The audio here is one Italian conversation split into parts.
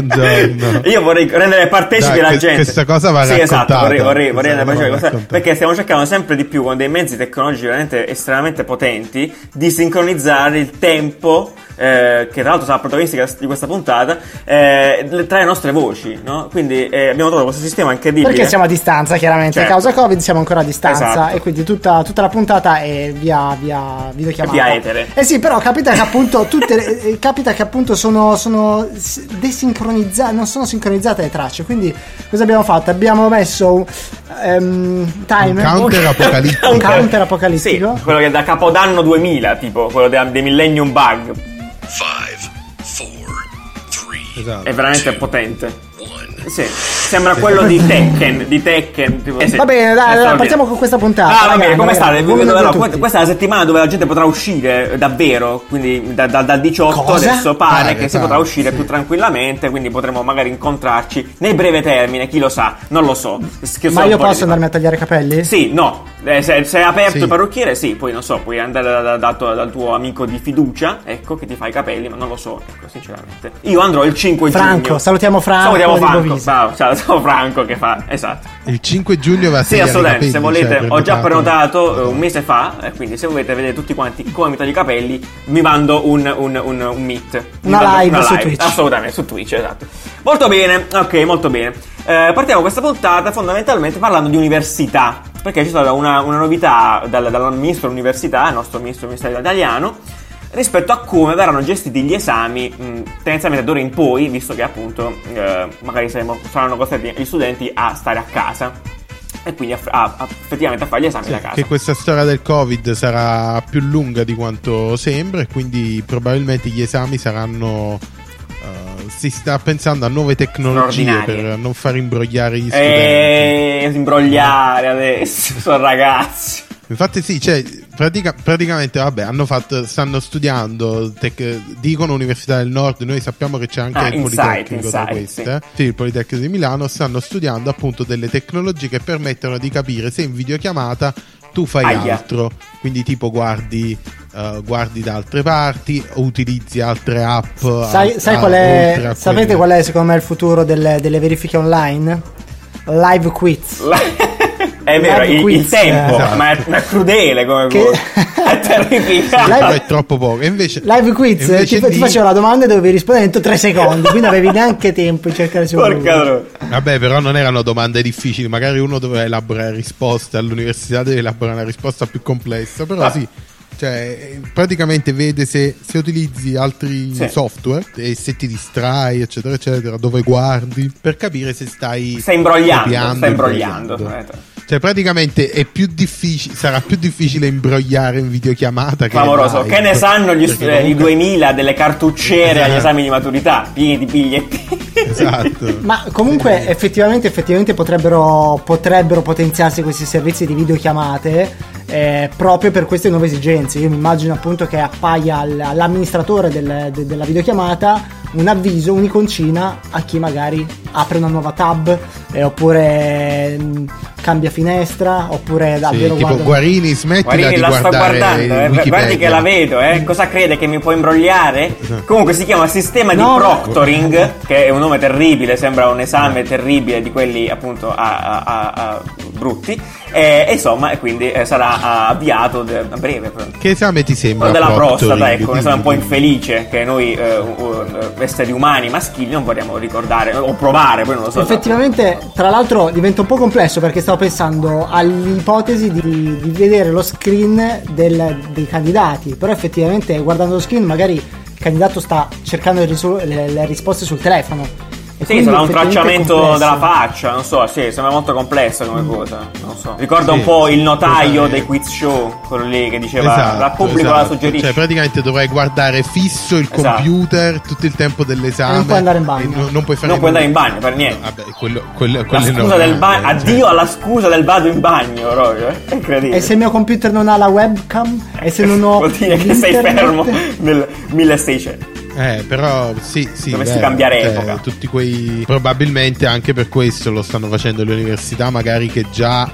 buongiorno. Io vorrei rendere partecipi Dai, la gente. questa cosa va Sì, esatto, vorrei, vorrei, vorrei rendere Questa partecipi questa- perché stiamo cercando sempre di più con dei mezzi tecnologici veramente estremamente potenti di sincronizzare il tempo eh, che tra l'altro sarà protagonistica di questa puntata eh, tra le nostre voci, no? Quindi eh, abbiamo trovato questo sistema incredibile. Perché siamo a distanza, chiaramente. Certo. A causa Covid siamo ancora a distanza. Esatto. E quindi tutta, tutta la puntata è via, via videochiamata. Via etere. Eh sì, però capita che appunto tutte le- eh, capita che appunto sono, sono desincronizzate, non sono sincronizzate le tracce. Quindi cosa abbiamo fatto? Abbiamo messo un ehm, timer. Un counter apocalittico. Un counter apocalittico. Sì, quello che è da Capodanno 2000, tipo quello dei, dei Millennium Bug. Five, four, three, Esatto. È veramente potente. one. Sì, sembra quello di Tekken, di Tekken. Tipo, eh sì. Va bene, dai, allora partiamo con questa puntata. Ah, va bene, come state? questa è la settimana dove la gente potrà uscire davvero, quindi da- da- dal 18 Cosa? adesso pare Pare, che si pare, potrà uscire sì. più tranquillamente, quindi potremo magari incontrarci nel breve termine, chi lo sa, non lo so. Schizzo Ma io posso andarmi a tagliare i capelli? Sì, no, Eh, se, se è aperto Sì. il parrucchiere, sì, poi non so, puoi andare da- da- dal tuo- amico di fiducia, ecco, che ti fa i capelli, ma non lo so, ecco, sinceramente. Io andrò il 5 Franco, giugno. salutiamo Franco Salutiamo Franco, Bovisi. bravo, salutiamo Franco che fa, esatto. Il 5 giugno va a Sì, assolutamente, se volete, cioè, ho già prenotato. prenotato eh, un mese fa, quindi se volete vedere tutti quanti come mi taglio i capelli, mi mando un, un, un, un meet. Mi Una mando live su Twitch. Assolutamente, su Twitch, esatto. Molto bene, ok, molto bene. Eh, partiamo questa puntata fondamentalmente parlando di università, perché c'è stata una, una novità dal, dal ministro dell'università, il nostro ministro dell'università italiano, rispetto a come verranno gestiti gli esami mh, tendenzialmente d'ora in poi, visto che appunto eh, magari saremo- saranno costretti gli studenti a stare a casa e quindi a, a- a- effettivamente a fare gli esami da casa. Che questa storia del Covid sarà più lunga di quanto sembra e quindi probabilmente gli esami saranno. eh, si sta pensando a nuove tecnologie per non far imbrogliare gli studenti. E imbrogliare adesso, sono ragazzi. Infatti, sì, cioè, pratica- praticamente, vabbè, hanno fatto, stanno studiando, tec- dicono Università del Nord, noi sappiamo che c'è anche Ah, il Politecnico da Insight, queste, sì. eh. Sì, il Politecnico di Milano, stanno studiando appunto delle tecnologie che permettono di capire se in videochiamata tu fai Aia. altro, quindi tipo guardi, eh, guardi da altre parti, o utilizzi altre app. Sai, al- sai qual è, sapete quelle- qual è secondo me il futuro delle, delle verifiche online? Live quiz. È vero, il, quiz, il tempo, esatto. ma, è, ma è crudele come Che-. È terrificante. Però Live- è troppo poco. Invece, Live quiz invece ti, ti lì- faceva la domanda e dovevi rispondere entro 3 secondi, quindi avevi neanche tempo di cercare su Porca. Vabbè, però non erano domande difficili. Magari uno doveva elaborare risposte. All'università deve elaborare una risposta più complessa. Però Ah. sì, cioè, eh, praticamente vede se, se utilizzi altri Sì. software e se ti distrai, eccetera, eccetera, dove guardi, per capire se stai. Stai imbrogliando, stai imbrogliando. imbrogliando. Cioè, praticamente è più difficile, sarà più difficile imbrogliare in videochiamata che Clamoroso. live. Che ne sanno gli, eh, i comunque- 2000 delle cartucciere agli Esatto. esami di maturità, pieni di biglietti. Esatto. Ma comunque effettivamente, effettivamente potrebbero, potrebbero potenziarsi questi servizi di videochiamate eh, proprio per queste nuove esigenze. Io mi immagino appunto che appaia al- all'amministratore del- de- della videochiamata un avviso, un'iconcina a chi magari apre una nuova tab eh, oppure mh, cambia finestra oppure Sì, davvero tipo guarda- Guarini, smettila Guardi, di la sto guardare guardando, eh. Guardi che la vedo, eh. Cosa crede che mi può imbrogliare? Esatto. Comunque si chiama sistema No, di ma- proctoring, che è un nome terribile, sembra un esame terribile di quelli appunto a, a- a- a brutti. E, insomma, e quindi eh, sarà avviato de- a breve. Che esame ti sembra? Quello della prostata, ecco, un esame un po' infelice che noi eh, uh, uh, esseri umani maschili non vogliamo ricordare o provare, poi non lo so. Effettivamente, tra l'altro, diventa un po' complesso perché stavo pensando all'ipotesi di, di vedere lo screen del- dei candidati. Però, effettivamente, guardando lo screen, magari il candidato sta cercando risol- le- le risposte sul telefono. Sì, sarà un tracciamento complesso. della faccia, non so, sì, sembra molto complessa come cosa, non so. Ricorda Sì, un po' il notaio esatto. dei quiz show, quello lì che diceva Esatto, la pubblico la esatto. suggerisce. Cioè, praticamente dovrai guardare fisso il Esatto. computer tutto il tempo dell'esame. E non puoi andare in bagno. non, non puoi fare non puoi andare in bagno per niente. Vabbè, quello, quello, La quello è scusa del bagno, cioè. addio alla scusa del vado in bagno, proprio, eh? È incredibile. E se il mio computer non ha la webcam? E se non ho. Vuol dire che sei l'internet? fermo nel 1600. Eh, però sì, sì. Dovresti vero, cambiare cioè, epoca. Tutti quei. Probabilmente anche per questo lo stanno facendo le università, magari che già.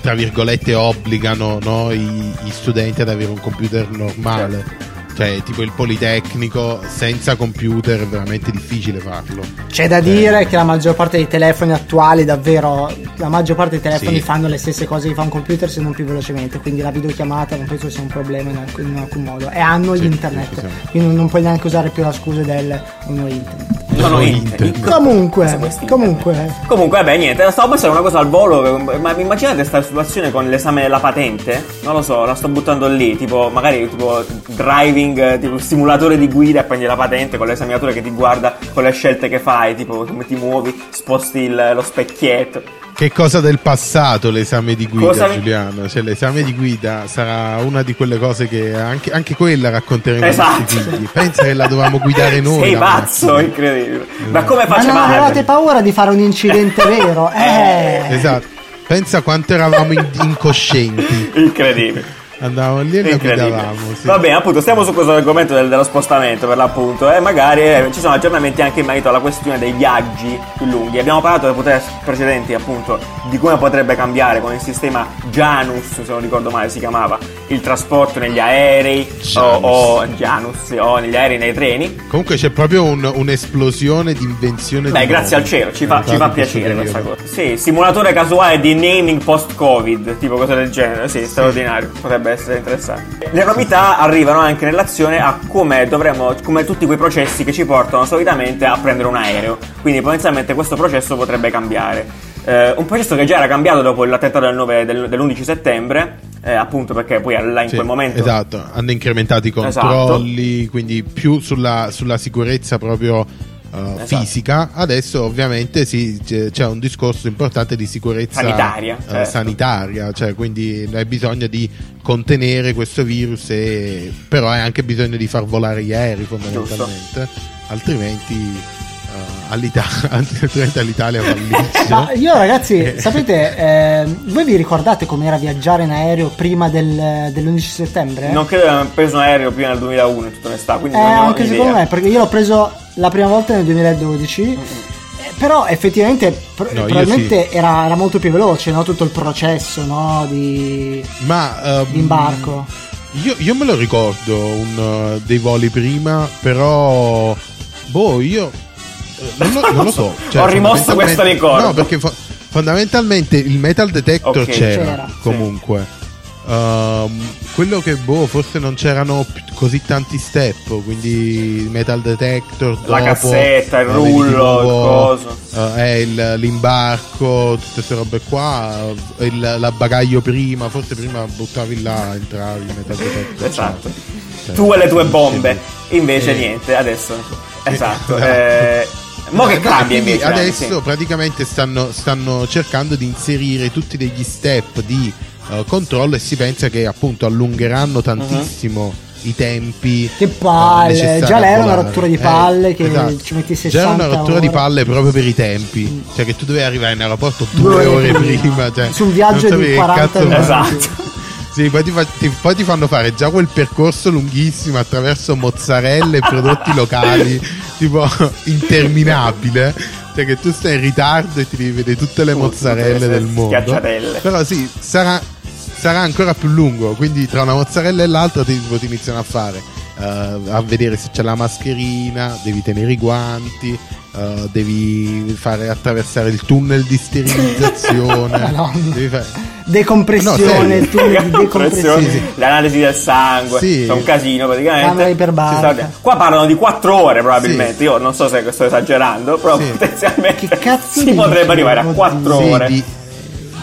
Tra virgolette obbligano no, i- gli studenti ad avere un computer normale. Certo. Cioè, tipo il Politecnico, senza computer è veramente difficile farlo. C'è da dire che la maggior parte dei telefoni attuali, davvero, la maggior parte dei telefoni Sì. fanno le stesse cose che fa un computer se non più velocemente, quindi la videochiamata non penso sia un problema in alcun, in alcun modo. E hanno Sì, internet, sì, sì. quindi non puoi neanche usare più la scusa del non ho internet. Non ho No, internet. internet. Comunque, comunque, Comunque, vabbè, niente, stavo pensando una cosa al volo, ma immaginate questa situazione con l'esame della patente? Non lo so, la sto buttando lì, tipo, magari tipo driving, tipo simulatore di guida e prendi la patente con l'esaminatore che ti guarda con le scelte che fai, tipo come ti muovi, sposti il- lo specchietto. Che cosa del passato l'esame di guida, Cosa Giuliano? Cioè, l'esame di guida sarà una di quelle cose che anche, anche quella racconteremo ai Esatto. nostri figli. Pensa che la dovevamo guidare noi. Sei pazzo, macchina. incredibile. Ma come ma non avevate paura di fare un incidente vero? Eh, Esatto. Pensa quanto eravamo in- incoscienti. Incredibile. Andavamo lì e guidavamo. sì. Va bene, appunto, stiamo su questo argomento del- dello spostamento per l'appunto. E magari eh, ci sono aggiornamenti anche in merito alla questione dei viaggi più lunghi. Abbiamo parlato nei podcast precedenti, appunto, di come potrebbe cambiare con il sistema Janus, se non ricordo male si chiamava, il trasporto negli aerei o, Janus. o Janus, sì, o negli aerei nei treni. Comunque c'è proprio un- un'esplosione di invenzione. Beh, di grazie al nuovo. cielo, ci fa, ci fa piacere questa cosa. Sì, simulatore casuale di naming post-Covid, tipo cose del genere. Sì, straordinario, potrebbe essere interessante. Le novità arrivano anche in relazione a come dovremmo, come tutti quei processi che ci portano solitamente a prendere un aereo. Quindi potenzialmente questo processo potrebbe cambiare. Eh, un processo che già era cambiato dopo l'attentato del 9 del- dell'11 settembre, eh, appunto perché poi là in Sì, quel momento... Esatto, hanno incrementato i Esatto. controlli, quindi più sulla, sulla sicurezza proprio Esatto. fisica. Adesso ovviamente sì, c'è, c'è un discorso importante di sicurezza Sanitaria, eh, certo. sanitaria, cioè quindi hai bisogno di contenere questo virus, e, però hai anche bisogno di far volare gli aerei fondamentalmente, altrimenti... eh, all'Ita- altrimenti all'Italia fallisce. Ma io Eh. ragazzi, sapete, eh, voi vi ricordate com'era viaggiare in aereo prima del- dell'11 settembre? Non credo di aver preso un aereo prima del 2001, in tutta onestà, quindi Eh, non anche idea. secondo me, perché io l'ho preso la prima volta nel 2012. eh, Però effettivamente pr- No, probabilmente era, era molto più veloce no? tutto il processo no? di, Ma ehm, di imbarco. Io, io me lo ricordo un, uh, dei voli prima, però. Boh, io. eh, Non lo, non lo so. Ho rimosso questo ricordo. No, perché fo- fondamentalmente il metal detector Ok. c'era, C'era. comunque. Ehm, quello che boh, forse non c'erano così tanti step, quindi metal detector, La dopo, cassetta, il di rullo, il coso. eh, il- l'imbarco, tutte queste robe qua, eh, il la bagaglio prima, forse prima buttavi là, entravi in metal detector. Esatto. Cioè, tu e le tue bombe. Invece Eh. niente, adesso. Esatto. eh, mo che cambia invece? Adesso sì. praticamente stanno, stanno cercando di inserire tutti degli step di eh, controllo e si pensa che appunto allungheranno tantissimo i tempi Che eh, palle, già lei era una rottura di Eh, palle che esatto. ci metti già era 60 una rottura di ore. palle proprio per i tempi cioè che tu dovevi arrivare in aeroporto due, Due ore ore prima. prima cioè, Su un viaggio di sapevi che 40 cazzo minuti. fare. Esatto. Sì, poi ti, fa- ti- poi ti fanno fare già quel percorso lunghissimo attraverso mozzarelle e prodotti locali, tipo interminabile. Cioè che tu stai in ritardo e ti devi vedere tutte le Tutte mozzarelle queste del mondo. Però sì, sarà, sarà ancora più lungo. Quindi tra una mozzarella e l'altra ti, ti iniziano a fare. Eh, a vedere se c'è la mascherina, devi tenere i guanti. eh, devi fare attraversare il tunnel di sterilizzazione. Fare... Decompressione, No, tunnel di decompressione. Sì, sì. L'analisi del sangue, Sì. c'è un casino praticamente. Sta- Qua parlano di 4 ore probabilmente. Sì. Io non so se sto esagerando, però Sì. potenzialmente Che cazzo si potrebbe arrivare a Oddio. 4 Sì, ore. di,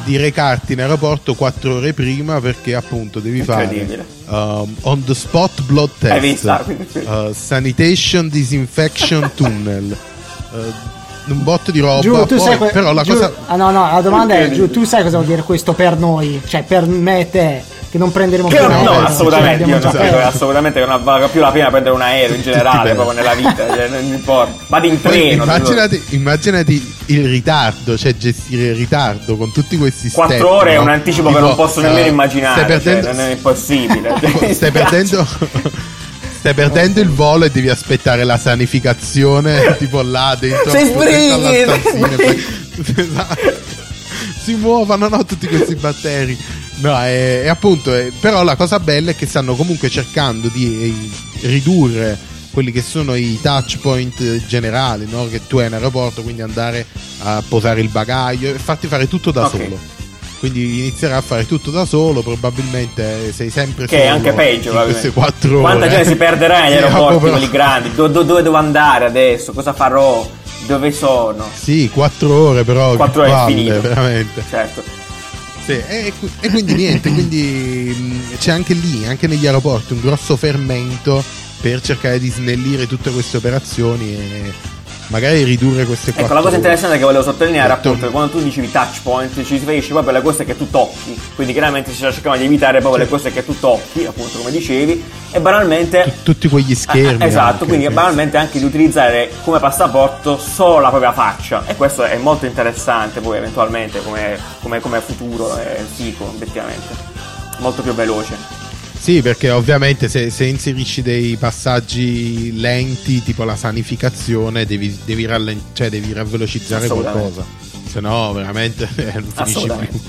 di recarti in aeroporto 4 ore prima perché appunto devi fare Incredibile. um, on the spot blood test. Uh, sanitation disinfection tunnel. Uh, un botto di roba Giù, tu poi- sai que- però la giù- cosa Ah no, no, la domanda è giù, tu sai cosa vuol dire questo per noi? Cioè per me e te che non prenderemo Che più non- no, aereo, assolutamente, cioè, io non credo assolutamente che non valga più la pena prendere un aereo in generale, proprio nella vita, cioè, non importa. Vadi in treno. immaginati, immaginati il ritardo cioè gestire il ritardo con tutti questi 4 step, ore è no? un anticipo che Tipo, non posso nemmeno uh, immaginare, stai cioè, perdendo, non è impossibile. Cioè, stai perdendo stai perdendo il volo e devi aspettare la sanificazione tipo là dentro Sei sbrighi! poi- esatto. si muovono no tutti questi batteri No, è, è appunto, è- però la cosa bella è che stanno comunque cercando di eh, ridurre quelli che sono i touch point eh, generali, no? che tu hai in aeroporto, quindi andare a posare il bagaglio e farti fare tutto da Ok. solo. Quindi inizierai a fare tutto da solo, probabilmente sei sempre Che è solo anche peggio, va queste bene. quattro ore. Quanta gente si perderà negli aeroporti, quelli grandi? Do- do- dove devo andare adesso? Cosa farò? Dove sono? Sì, quattro ore però. Quattro che ore è palle, finito. veramente. Certo. Sì, e, e quindi niente, quindi mh, c'è anche lì, anche negli aeroporti, un grosso fermento per cercare di snellire tutte queste operazioni e magari ridurre queste Ecco, quattro la cosa interessante che volevo sottolineare Detto- appunto che quando tu dicevi touch point ci riferisci proprio alle cose che tu tocchi, quindi chiaramente si cercava di evitare proprio le cose che tu tocchi, appunto come dicevi, e banalmente... Tu- tutti quegli schermi. Eh, esatto, anche, quindi sì. banalmente anche di utilizzare come passaporto solo la propria faccia e questo è molto interessante poi eventualmente come, come- come futuro, è fico obiettivamente, molto più veloce. Sì, perché ovviamente se, se inserisci dei passaggi lenti, tipo la sanificazione, devi, devi, rallen- cioè devi ravvelocizzare qualcosa. Se no, veramente eh, non finisci più.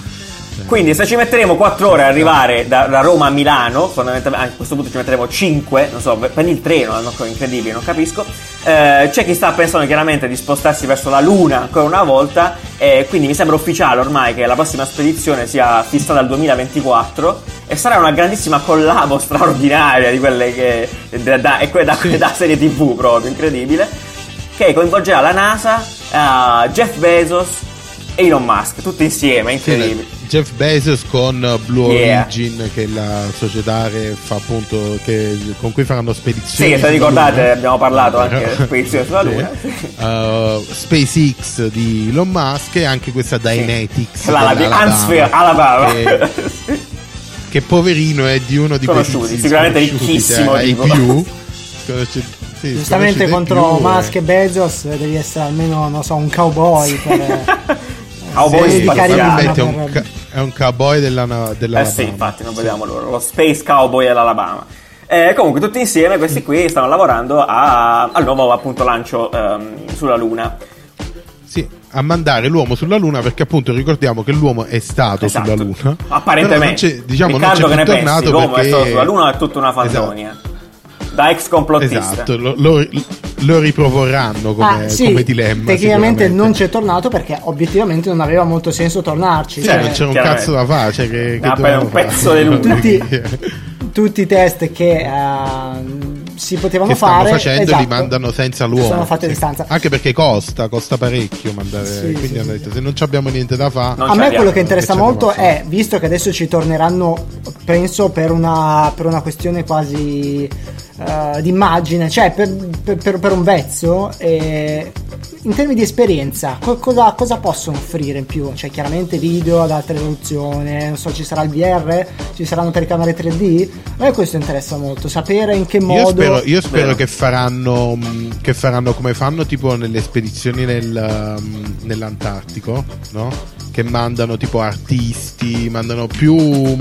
Quindi se ci metteremo 4 ore a arrivare da, da Roma a Milano, fondamentalmente a questo punto ci metteremo 5, non so, prendi il treno, so, incredibile, non capisco. Eh, c'è chi sta pensando chiaramente di spostarsi verso la Luna ancora una volta, e quindi mi sembra ufficiale ormai che la prossima spedizione sia fissata al 2024 e sarà una grandissima collabo straordinaria di quelle che da, da, da, da serie TV proprio, incredibile, che coinvolgerà la NASA, eh, Jeff Bezos e Elon Musk, tutti insieme, incredibile. Jeff Bezos con Blue Yeah. Origin, che è la società che fa appunto che- con cui faranno spedizioni. Sì, se ricordate Luna. abbiamo parlato anche di spedizione sulla Sì. Luna. Uh, SpaceX di Elon Musk e anche questa Dynetics La- la- di Huntsville, Alabama. che, che poverino è di uno di questi sicuramente ricchissimo, ai tipo. più sì, Giustamente contro più, Musk eh. e Bezos devi essere almeno, non so, un cowboy per... Cowboy Sì, Sì, di è un, ca- è un cowboy della, Eh sì, infatti, non vediamo loro. Lo Space Cowboy all'Alabama. Eh, comunque, tutti insieme, questi qui stanno lavorando a- al nuovo appunto lancio ehm, sulla Luna. Sì, a mandare l'uomo sulla Luna perché appunto ricordiamo che l'uomo è stato Esatto. sulla Luna. Apparentemente. Diciamo, Riccardo, non che c'è ne più pensi? tornato L'uomo è perché... stato sulla Luna è tutta una fandonia. Da ex complottista. Esatto, lo, lo- lo riproporranno come, Ah, sì, come dilemma. tecnicamente non c'è tornato perché obiettivamente non aveva molto senso tornarci. Cioè, Cioè, non c'era un cazzo da fare. Cioè, che, che dovevano un fare? pezzo Luna. Tutti- tutti i test che ehm, si potevano che stanno fare facendo esatto, li mandano senza l'uomo. sono fatti a Sì. distanza. Anche perché costa, costa parecchio mandare. Sì, quindi sì, hanno sì, detto: se non ci abbiamo niente da fare, Non a me quello che interessa molto è, visto che adesso ci torneranno, penso per una, per una questione quasi eh, di immagine, cioè per, per- per- un vezzo, eh, in termini di esperienza, co- cosa, cosa possono offrire in più? Cioè chiaramente video ad alta risoluzione, non so, ci sarà il VR, ci saranno telecamere 3D? A me questo interessa molto, sapere in che modo... Io spero, io spero che, faranno, che faranno come fanno tipo nelle spedizioni nel, nell'Antartico, no? Che mandano tipo artisti, mandano più,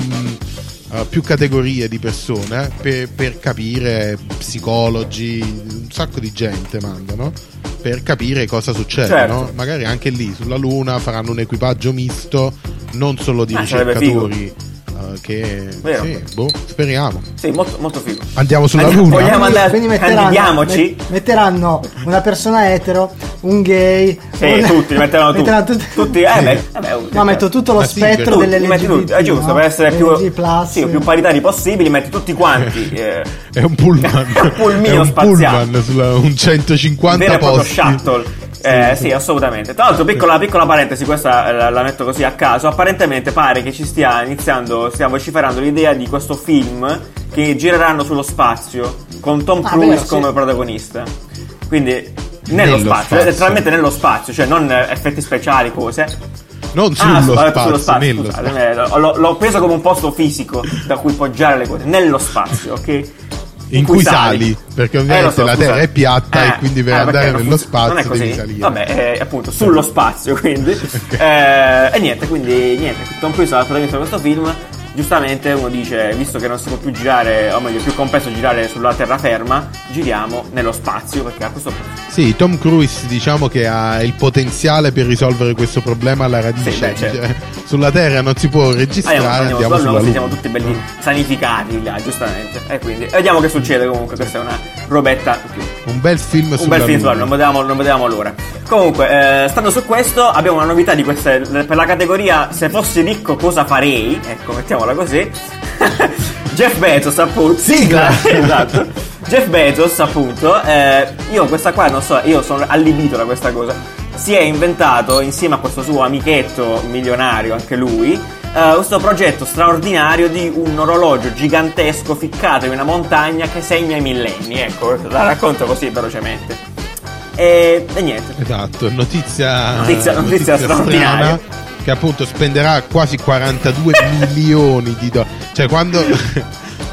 eh, più categorie di persone per, per capire, psicologi, un sacco di gente mandano per capire cosa succede, Certo. no? Magari anche lì sulla Luna faranno un equipaggio misto, non solo di Ah, ricercatori. Eh, Che Vero. sì, boh, speriamo. Sì, molto, molto figo. Andiamo sulla Andiamo- Luna. vogliamo- andare- quindi metteranno, met- metteranno una persona etero, un gay, Sì, un- tutti, metteranno tutti. tutti. Tutti, eh, beh, eh, beh, No, metto tutto lo sì, spettro per- delle Tutti, metti tutti, è giusto, per essere più, sì, più paritari possibili, metti tutti quanti. eh, È un pullman. Un pulmino è un spaziale. pullman sulla un 150 vero e proprio posti. shuttle. Eh, sì, assolutamente. Tra l'altro, piccola, piccola parentesi, questa eh, la, la metto così a caso. Apparentemente pare che ci stia iniziando, stia vociferando l'idea di questo film che gireranno sullo spazio con Tom Ah, Cruise vero, sì. come protagonista. Quindi nello, Nello spazio, spazio. letteralmente nello spazio, cioè non eh, effetti speciali, cose. Non sullo, Ah, spazio, sullo spazio, nello scusate, spazio. eh, l'ho, l'ho preso come un posto fisico da cui poggiare le cose, nello spazio, ok? In cui sali, perché Eh, ovviamente lo so, la scusate. Terra è piatta e quindi per eh, andare nello funziona- spazio devi salire. Vabbè, eh, appunto, sullo spazio, quindi. Eh, e niente, quindi niente, Tom Cruise il protagonista di questo film. Giustamente uno dice, visto che non si può più girare, o meglio, è più complesso girare sulla terraferma, giriamo nello spazio, perché a questo punto... Sì, Tom Cruise diciamo che ha il potenziale per risolvere questo problema alla radice. Sì, beh, certo. Sulla Terra non si può registrare, Andiamo, andiamo, andiamo sulla siamo tutti belli sanificati là, giustamente. E quindi vediamo che succede comunque. Questa è una robetta in più. Un bel film Un sulla bel film sulla Luna, non vedevamo, non vedevamo l'ora. Comunque, eh, stando su questo, abbiamo una novità di queste per la categoria Se fossi ricco cosa farei? Ecco, mettiamola così. Jeff Bezos, appunto. Sigla! esatto. Jeff Bezos, appunto, eh, io questa qua non so, io sono allibito da questa cosa. Si è inventato insieme a questo suo amichetto milionario, anche lui, eh, questo progetto straordinario di un orologio gigantesco ficcato in una montagna che segna i millenni. Ecco, la racconto così velocemente. E, e niente. Esatto, notizia, Notizia- notizia straordinaria. strana, che appunto spenderà quasi 42 milioni di dollari. Cioè quando,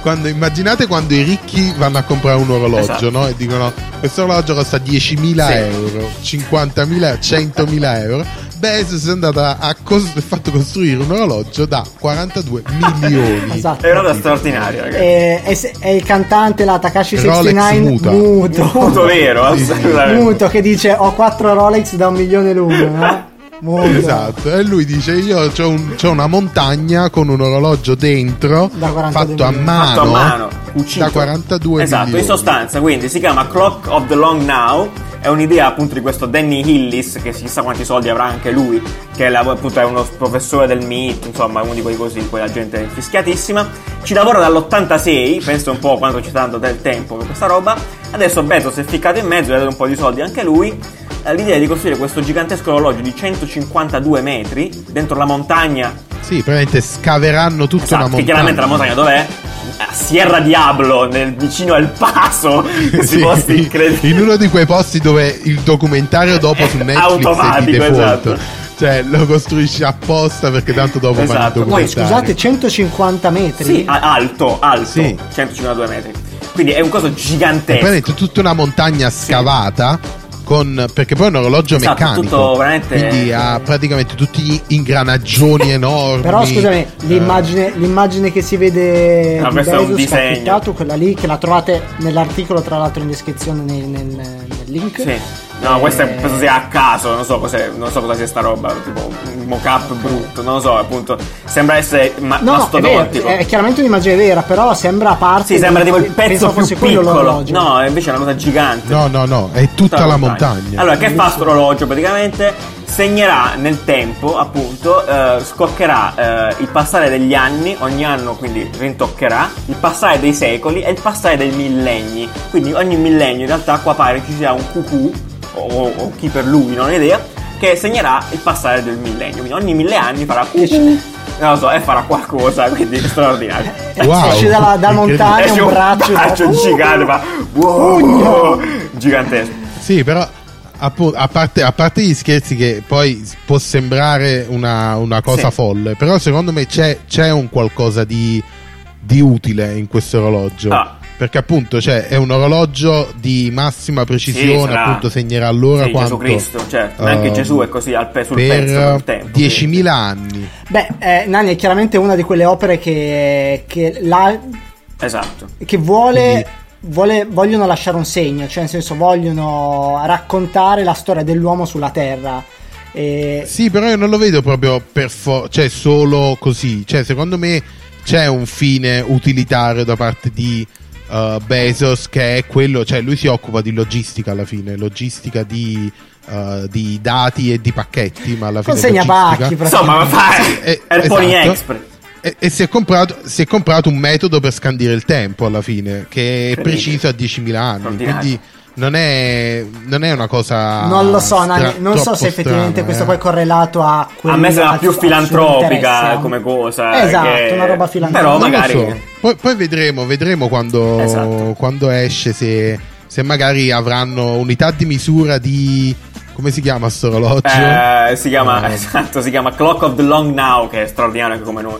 quando- immaginate quando i ricchi vanno a comprare un orologio, Esatto. no? E dicono questo orologio costa 10.000 Sì. euro, 50.000, 100.000 euro. Bezos è andato a, a cos- ha fatto costruire un orologio da 42 milioni. Esatto. È una cosa straordinaria, ragazzi. E, e se- e il cantante, la Takashi Rolex 69 muta. muto. Punto vero, Sì. Muto che dice ho 4 Rolex da un milione l'uno, no? Muto. Esatto, e lui dice: Io ho una montagna con un orologio dentro Da 42 fatto a mano, fatto a mano, da 42 esatto, milioni. in sostanza, quindi si chiama Clock of the Long Now. È un'idea appunto di questo Danny Hillis, che chissà quanti soldi avrà anche lui, che è, la- appunto è uno professore del MIT, insomma, uno di quei così, in cui la gente è infischiatissima. Ci lavora dall'86, penso un po' quanto ci sta dando del tempo per questa roba. Adesso Bezos si è ficcato in mezzo, gli ha dato un po' di soldi anche lui. L'idea di costruire questo gigantesco orologio di 152 metri dentro la montagna Sì, praticamente scaveranno tutta Esatto, una che montagna. chiaramente la montagna dov'è? A Sierra Diablo, nel, vicino al Paso, questi Sì, posti incredibili. in uno di quei posti dove il documentario dopo su Netflix è di automatico, default. esatto. Cioè, lo costruisci apposta perché tanto dopo Esatto. Poi. Scusate, 150 metri? Sì, alto, alto, Sì. 152 metri. Quindi è un coso E gigantesco. praticamente tutta una montagna scavata con perché poi è un orologio Esatto, meccanico. tutto veramente- Quindi ha praticamente tutti gli ingranaggioni enormi. Però scusami, l'immagine, l'immagine che si vede No, di questo è un Bezos che ha disegno. quella lì che la trovate nell'articolo tra l'altro in descrizione nel, nel- nel link. Sì. No, questo è, penso sia a caso, non so, cos'è, non so cosa sia sta roba, tipo un mock-up brutto, non lo so, appunto. Sembra essere ma- No, no, è, vero, mastodontico. è chiaramente un'immagine vera, però sembra a parte. Sì, sembra tipo il pezzo più piccolo. No, invece è una cosa gigante. No, no, no, è tutta la montagna. Allora, che fa sto orologio? Praticamente segnerà nel tempo, appunto, eh, scoccherà eh, il passare degli anni, ogni anno quindi rintoccherà, il passare dei secoli e il passare dei millenni. Quindi ogni millennio in realtà qua pare ci sia un cucù, o, o chi per lui, non ho idea, che segnerà il passare del millennio. Quindi ogni mille anni farà non lo so, e farà qualcosa, quindi è straordinario. Wow. Esce dalla, da montagna Esce un braccio. braccio gigante, fa wow, gigantesco. Sì, però a parte, a parte gli scherzi che poi può sembrare una, una cosa Sì. folle, però secondo me c'è, c'è un qualcosa di, di utile in questo orologio. Ah. Perché appunto cioè, è un orologio di massima precisione, sarà- appunto segnerà l'ora Sì, quanto, Gesù Cristo, certo. Ma anche ehm, Gesù è così al pe- sul pezzo per del tempo. 10.000 anni. Beh, eh, Nani è chiaramente una di quelle opere che, che, la- Esatto. che vuole, vuole- vogliono lasciare un segno, cioè nel senso vogliono raccontare la storia dell'uomo sulla Terra. E- Sì, però io non lo vedo proprio per forza, cioè solo così. Cioè, secondo me c'è un fine utilitario da parte di uh, Bezos che è quello, cioè lui si occupa di logistica alla fine, logistica di, uh, di dati e di pacchetti, ma alla fine Consegna pacchi, Insomma, ma fa Eh, è il Pony esatto. Express. E, e si, è comprato, si è comprato un metodo per scandire il tempo alla fine, che è preciso a 10.000 anni. Quindi non è, non è una cosa. non lo so, stra- non so se effettivamente strana, questo eh. poi è correlato a A me sembra più filantropica come cosa. Esatto, che- una roba filantropica. Però magari. so. Poi, poi vedremo, vedremo quando, Esatto. quando esce se, se magari avranno unità di misura di. Come si chiama sto orologio? Eh, si chiama Eh. esatto, si chiama Clock of the Long Now, che è straordinario anche come nome.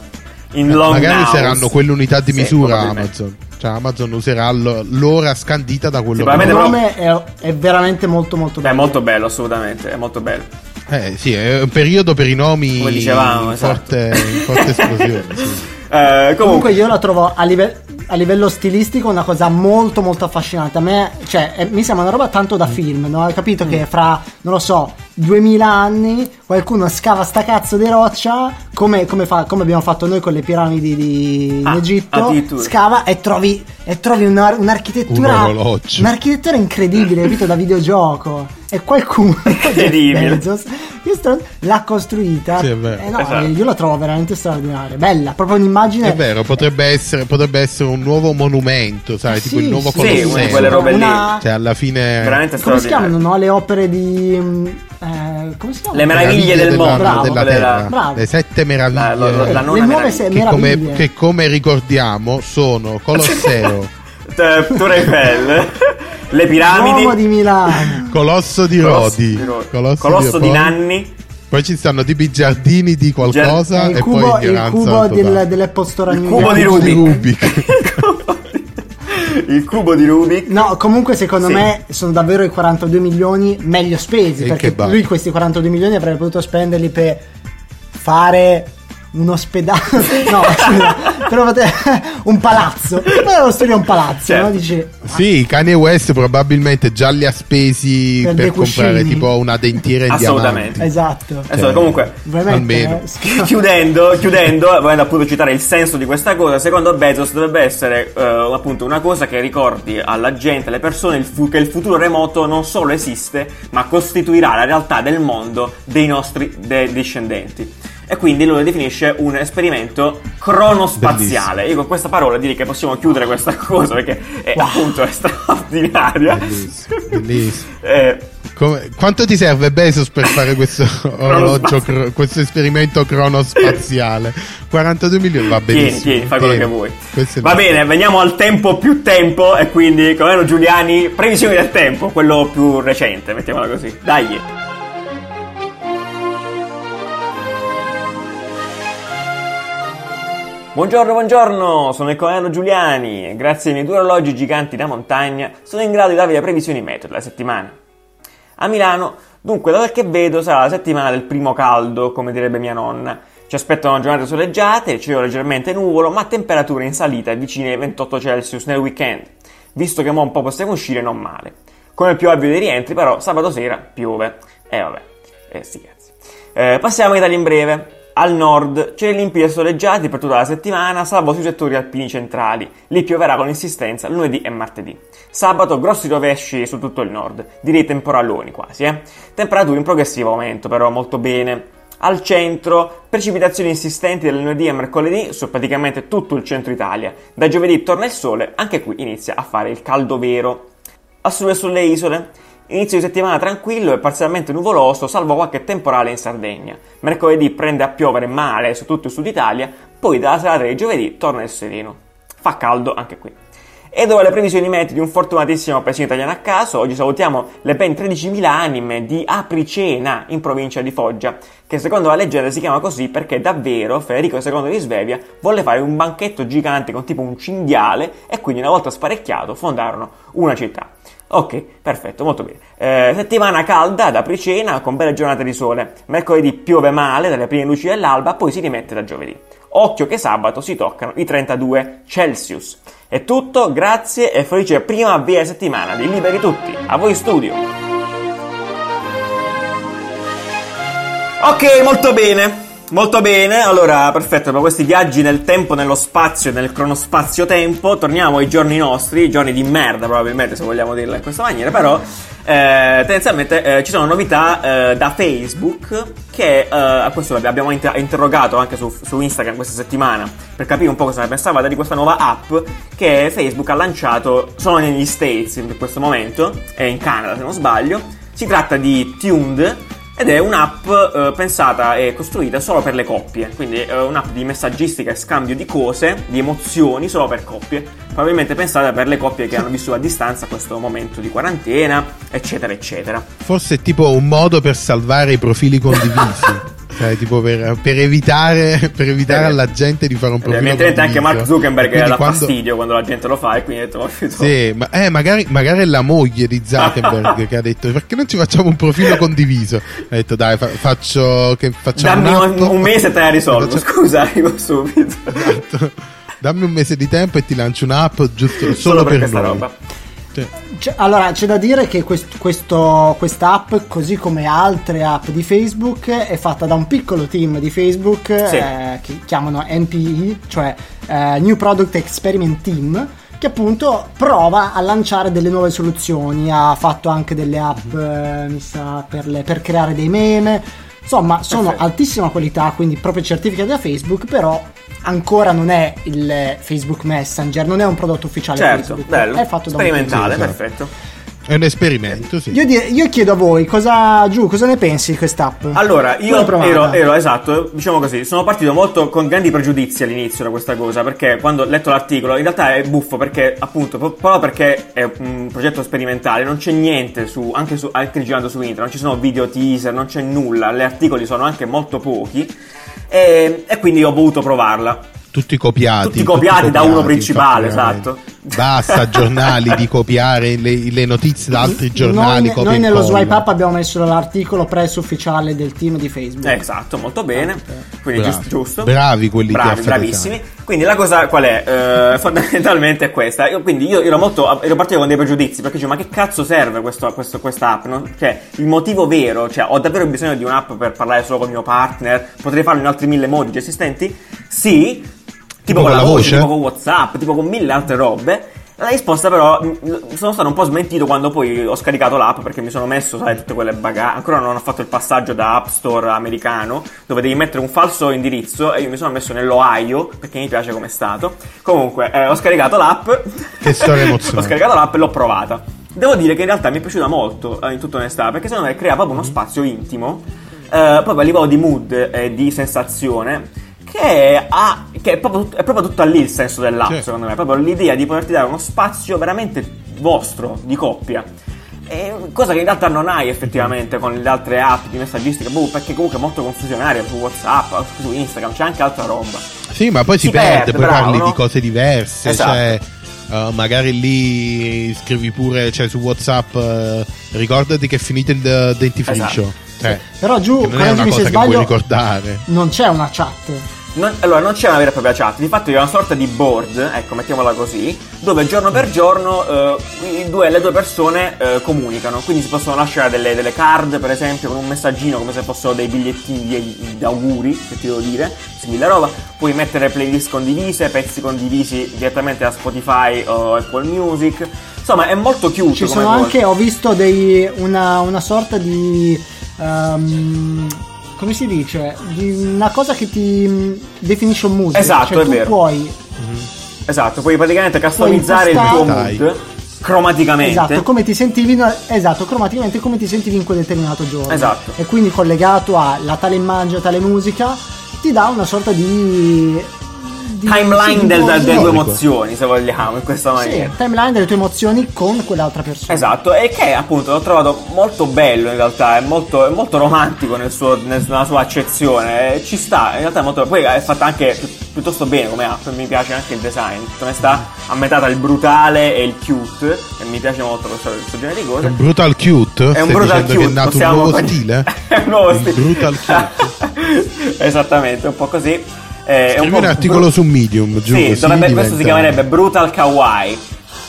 In long magari now. saranno quell'unità di Sì, misura probabilmente. Amazon. Cioè, Amazon userà lo- l'ora scandita da quello Sì, che Il nome è, è veramente molto molto Beh, è bello. molto bello, assolutamente. È molto bello. Eh sì, è un periodo per i nomi Come dicevamo, in esatto. forte, in forte esplosione. sì. Eh, comunque, Comunque io la trovo a, live- a livello stilistico una cosa molto molto affascinante. A me, cioè, eh, mi sembra una roba tanto Mm. da film, no? Hai capito che fra, non lo so, 2000 anni qualcuno scava sta cazzo di roccia come, come fa- come abbiamo fatto noi con le piramidi di, in Ah, Egitto addirittura. scava e trovi, e trovi una- un'architettura Un orologio. un'architettura incredibile capito da videogioco e qualcuno Incredibile. Bezos, questo l'ha costruita Sì, è vero. Eh no, Esatto. io la trovo veramente straordinaria bella proprio un'immagine È vero, potrebbe essere, potrebbe essere un nuovo monumento, sai, Ah, tipo sì, il nuovo sì, Colosseo. di quelle robe lì. Una- Cioè, alla fine Veramente come si chiamano no? le opere di mm, eh, come si chiamano Le meraviglie del della, mondo. Bravo. della terra. Bravo. le sette meraviglie. La- la- la le nonna nuove meraviglia. se- che, come, meraviglie che come ricordiamo sono Colosseo, Eh, Tour Eiffel, le piramidi, Duomo di Milano Colosso di Colosso Rodi, di Rodi, Colosso Colosso di poi- Nanni, Poi ci stanno tipo i giardini di qualcosa Eh, il e cubo, poi il ignoranza cubo del, dell'Apple Store Il cubo di cubo di Rubik. Il cubo di Rubik. No, comunque secondo Sì. me sono davvero i 42 milioni meglio spesi. E perché lui questi 42 milioni avrebbe potuto spenderli per fare un ospedale. no, scusa, però un palazzo. Poteva costruire un palazzo, Certo. no? Dici, Sì, Kanye West probabilmente già li ha spesi Per per, comprare tipo una dentiera in Assolutamente. diamanti. esatto. Adesso, comunque, Veramente, almeno. eh, chiudendo, chiudendo, volendo appunto citare il senso di questa cosa, secondo Bezos dovrebbe essere eh, appunto una cosa che ricordi alla gente, alle persone, il fu- che il futuro remoto non solo esiste, ma costituirà la realtà del mondo dei nostri de- discendenti. E quindi lui lo definisce un esperimento cronospaziale. Io con questa parola direi che possiamo chiudere questa cosa perché è appunto è straordinaria. Bellissimo, bellissimo. Eh, Come- quanto ti serve Bezos per fare questo orologio, cro- questo esperimento cronospaziale? 42 milioni, va Tieni, benissimo. tieni, fai quello Tieni. che vuoi. Va bene, veniamo al tempo più tempo e quindi come erano Giuliani, previsioni del tempo, quello più recente, mettiamola così. Dai. Buongiorno, buongiorno, sono il colonnello Giuliani e grazie ai miei due orologi giganti da montagna sono in grado di darvi le previsioni meteo della settimana. A Milano, dunque, da quel che vedo sarà la settimana del primo caldo, come direbbe mia nonna. Ci aspettano giornate soleggiate, cielo leggermente nuvolo, ma temperature in salita vicine ai 28 Celsius nel weekend. Visto che mo un po' possiamo uscire, non male. Come più ovvio dei rientri, però, sabato sera piove. E vabbè, eh sti cazzi. Eh, passiamo in Italia in breve. Al nord, cieli limpidi e soleggiati per tutta la settimana, salvo sui settori alpini centrali. Lì pioverà con insistenza lunedì e martedì. Sabato, grossi rovesci su tutto il nord, direi temporaloni quasi, eh. Temperature in progressivo aumento, però molto bene. Al centro, precipitazioni insistenti dal lunedì e mercoledì su praticamente tutto il centro Italia. Da giovedì torna il sole, anche qui inizia a fare il caldo vero. A sud e sulle isole, inizio di settimana tranquillo e parzialmente nuvoloso, salvo qualche temporale in Sardegna. Mercoledì prende a piovere male su tutto il sud Italia, poi dalla serata di giovedì torna il sereno. Fa caldo anche qui. E dove le previsioni meteo di un fortunatissimo paesino italiano a caso, oggi salutiamo le ben 13.000 anime di Apricena in provincia di Foggia, che secondo la leggenda si chiama così perché davvero Federico II di Svevia volle fare un banchetto gigante con tipo un cinghiale e quindi una volta sparecchiato fondarono una città. Ok, perfetto, molto bene. Eh, settimana calda ad Apricena con belle giornate di sole. Mercoledì piove male dalle prime luci dell'alba, poi si rimette da giovedì. Occhio che sabato si toccano i 32 Celsius. È tutto, grazie e felice prima via settimana di Liberi Tutti. A voi studio. Ok, molto bene. Molto bene, allora perfetto, dopo questi viaggi nel tempo, nello spazio, nel cronospazio-tempo, torniamo ai giorni nostri, giorni di merda probabilmente se vogliamo dirla in questa maniera, però eh, tendenzialmente eh, ci sono novità eh, da Facebook che eh, a questo abbiamo inter- interrogato anche su, su Instagram questa settimana per capire un po' cosa ne pensavate di questa nuova app che Facebook ha lanciato solo negli States in questo momento e in Canada se non sbaglio. Si tratta di Tuned ed è un'app eh, pensata e costruita solo per le coppie, quindi è un'app di messaggistica e scambio di cose, di emozioni solo per coppie, probabilmente pensata per le coppie che hanno vissuto a distanza questo momento di quarantena, eccetera, eccetera. Forse è tipo un modo per salvare i profili condivisi. Cioè, tipo per, per evitare, per evitare Eh, alla gente di fare un profilo evidentemente anche. Mark Zuckerberg quindi dà quando- fastidio quando la gente lo fa e quindi ha detto, "Oh, Sì, ma, eh, magari, magari è la moglie di Zuckerberg che ha detto perché non ci facciamo un profilo condiviso? Ha detto dai, fa- faccio che facciamo dammi un, un'app. un mese e te la risolvo, Faccio- scusa, arrivo subito. Esatto. Dammi un mese di tempo e ti lancio un'app giusto solo, Solo per per questa noi. roba. Sì. C'è- allora, c'è da dire che quest- questo, questa app, così come altre app di Facebook, è fatta da un piccolo team di Facebook Sì. eh, che chiamano NPE, cioè eh, New Product Experiment Team, che appunto prova a lanciare delle nuove soluzioni. Ha fatto anche delle app eh, mi sa, per, le- per creare dei meme. Insomma, sono Perfetto. altissima qualità, quindi proprio certificati da Facebook, però ancora non è il Facebook Messenger, non è un prodotto ufficiale Certo, Facebook. bello. È fatto da un Sperimentale, esatto. perfetto. È un esperimento, sì. io, di- io chiedo a voi, cosa, Giù, cosa ne pensi di quest'app? Allora, io ero, ero, esatto, diciamo così, sono partito molto con grandi pregiudizi all'inizio da questa cosa, perché quando ho letto l'articolo, in realtà è buffo perché, appunto, pro- proprio perché è un progetto sperimentale, non c'è niente su, anche, su, anche girando su internet, non ci sono video teaser, non c'è nulla, gli articoli sono anche molto pochi, e, e quindi ho voluto provarla. Tutti copiati. Tutti copiati da uno principale, esatto. Basta giornali di copiare le, le notizie da altri giornali. Noi, noi nello swipe up abbiamo messo l'articolo press ufficiale del team di Facebook. Eh, esatto, molto bene. Quindi Bravi. giusto, giusto. Bravi quelli di Bravi, bravissimi. Quindi la cosa qual è? Eh, fondamentalmente è questa. Io, quindi io ero molto. ero partito con dei pregiudizi perché dicevo, ma che cazzo serve questo, questo- questa app? no? Cioè, il motivo vero, cioè, ho davvero bisogno di un'app per parlare solo con il mio partner? Potrei farlo in altri mille modi già esistenti? Sì. Tipo, con la voce, tipo con WhatsApp, tipo con mille altre robe. La risposta però mh, sono stato un po' smentito quando poi ho scaricato l'app perché mi sono messo, sai, tutte quelle bagaglie. Ancora non ho fatto il passaggio da App Store americano dove devi mettere un falso indirizzo e io mi sono messo nell'Ohio perché mi piace come è stato. Comunque, eh, ho scaricato l'app. Che storia emozionante. ho scaricato l'app e l'ho provata. Devo dire che in realtà mi è piaciuta molto, eh, in tutta onestà, perché secondo me crea proprio uno spazio intimo, eh, proprio a livello di mood e di sensazione, che, ha, che è, proprio, è proprio tutto lì il senso dell'app, Sì. secondo me. Proprio l'idea di poterti dare uno spazio veramente vostro, di coppia. E cosa che in realtà non hai effettivamente con le altre app di messaggistica, boh, perché comunque è molto confusionaria su WhatsApp, su Instagram, c'è anche altra roba. Sì, ma poi si, Si perde, perde, poi bravo, parli no? di cose diverse. Esatto. Cioè, eh, magari lì scrivi pure, cioè su WhatsApp, eh, ricordati che è finito il eh, dentifricio. Esatto. Cioè, Però giù, che non è una correggimi se cosa che puoi sbaglio, ricordare. non c'è una chat. Non- allora, non c'è una vera e propria chat, di fatto è una sorta di board, ecco, mettiamola così, dove giorno per giorno eh, i due- le due persone eh, comunicano, quindi si possono lasciare delle, delle card, per esempio, con un messaggino come se fossero dei bigliettini di, di auguri, che ti devo dire, simile roba, puoi mettere playlist condivise, pezzi condivisi direttamente da Spotify o Apple Music, insomma è molto cute Ci sono anche, ho visto dei, una, una sorta di. ehm, come si dice? Di una cosa che ti mm, definisce un mood. Esatto, cioè, è tu vero. puoi. Esatto, puoi praticamente customizzare il tuo mood cromaticamente. Esatto, come ti sentivi in- esatto, cromaticamente come ti sentivi in quel determinato giorno. Esatto. E quindi collegato alla tale immagine, tale musica, ti dà una sorta di. Di- Timeline sì, del- di- delle tue emozioni, se vogliamo, in questa Sì, maniera. timeline delle tue emozioni con quell'altra persona. Esatto, e che appunto l'ho trovato molto bello in realtà, è molto, è molto romantico nel suo- nel- nella sua accezione, ci sta, in realtà è molto, poi è fatta anche pi- piuttosto bene come app, mi piace anche il design, come sta a metà tra il brutale e il cute, e mi piace molto questo, questo genere di È cose. un brutal cute? È un brutal cute, che è nato possiamo- un nuovo stile? è un nuovo Il stile. brutal cute. Esattamente, un po' così. Eh, è Scrivi po' un articolo bru- su Medium, giù, Sì, dovrebbe- questo diventa- si chiamerebbe Brutal Kawaii,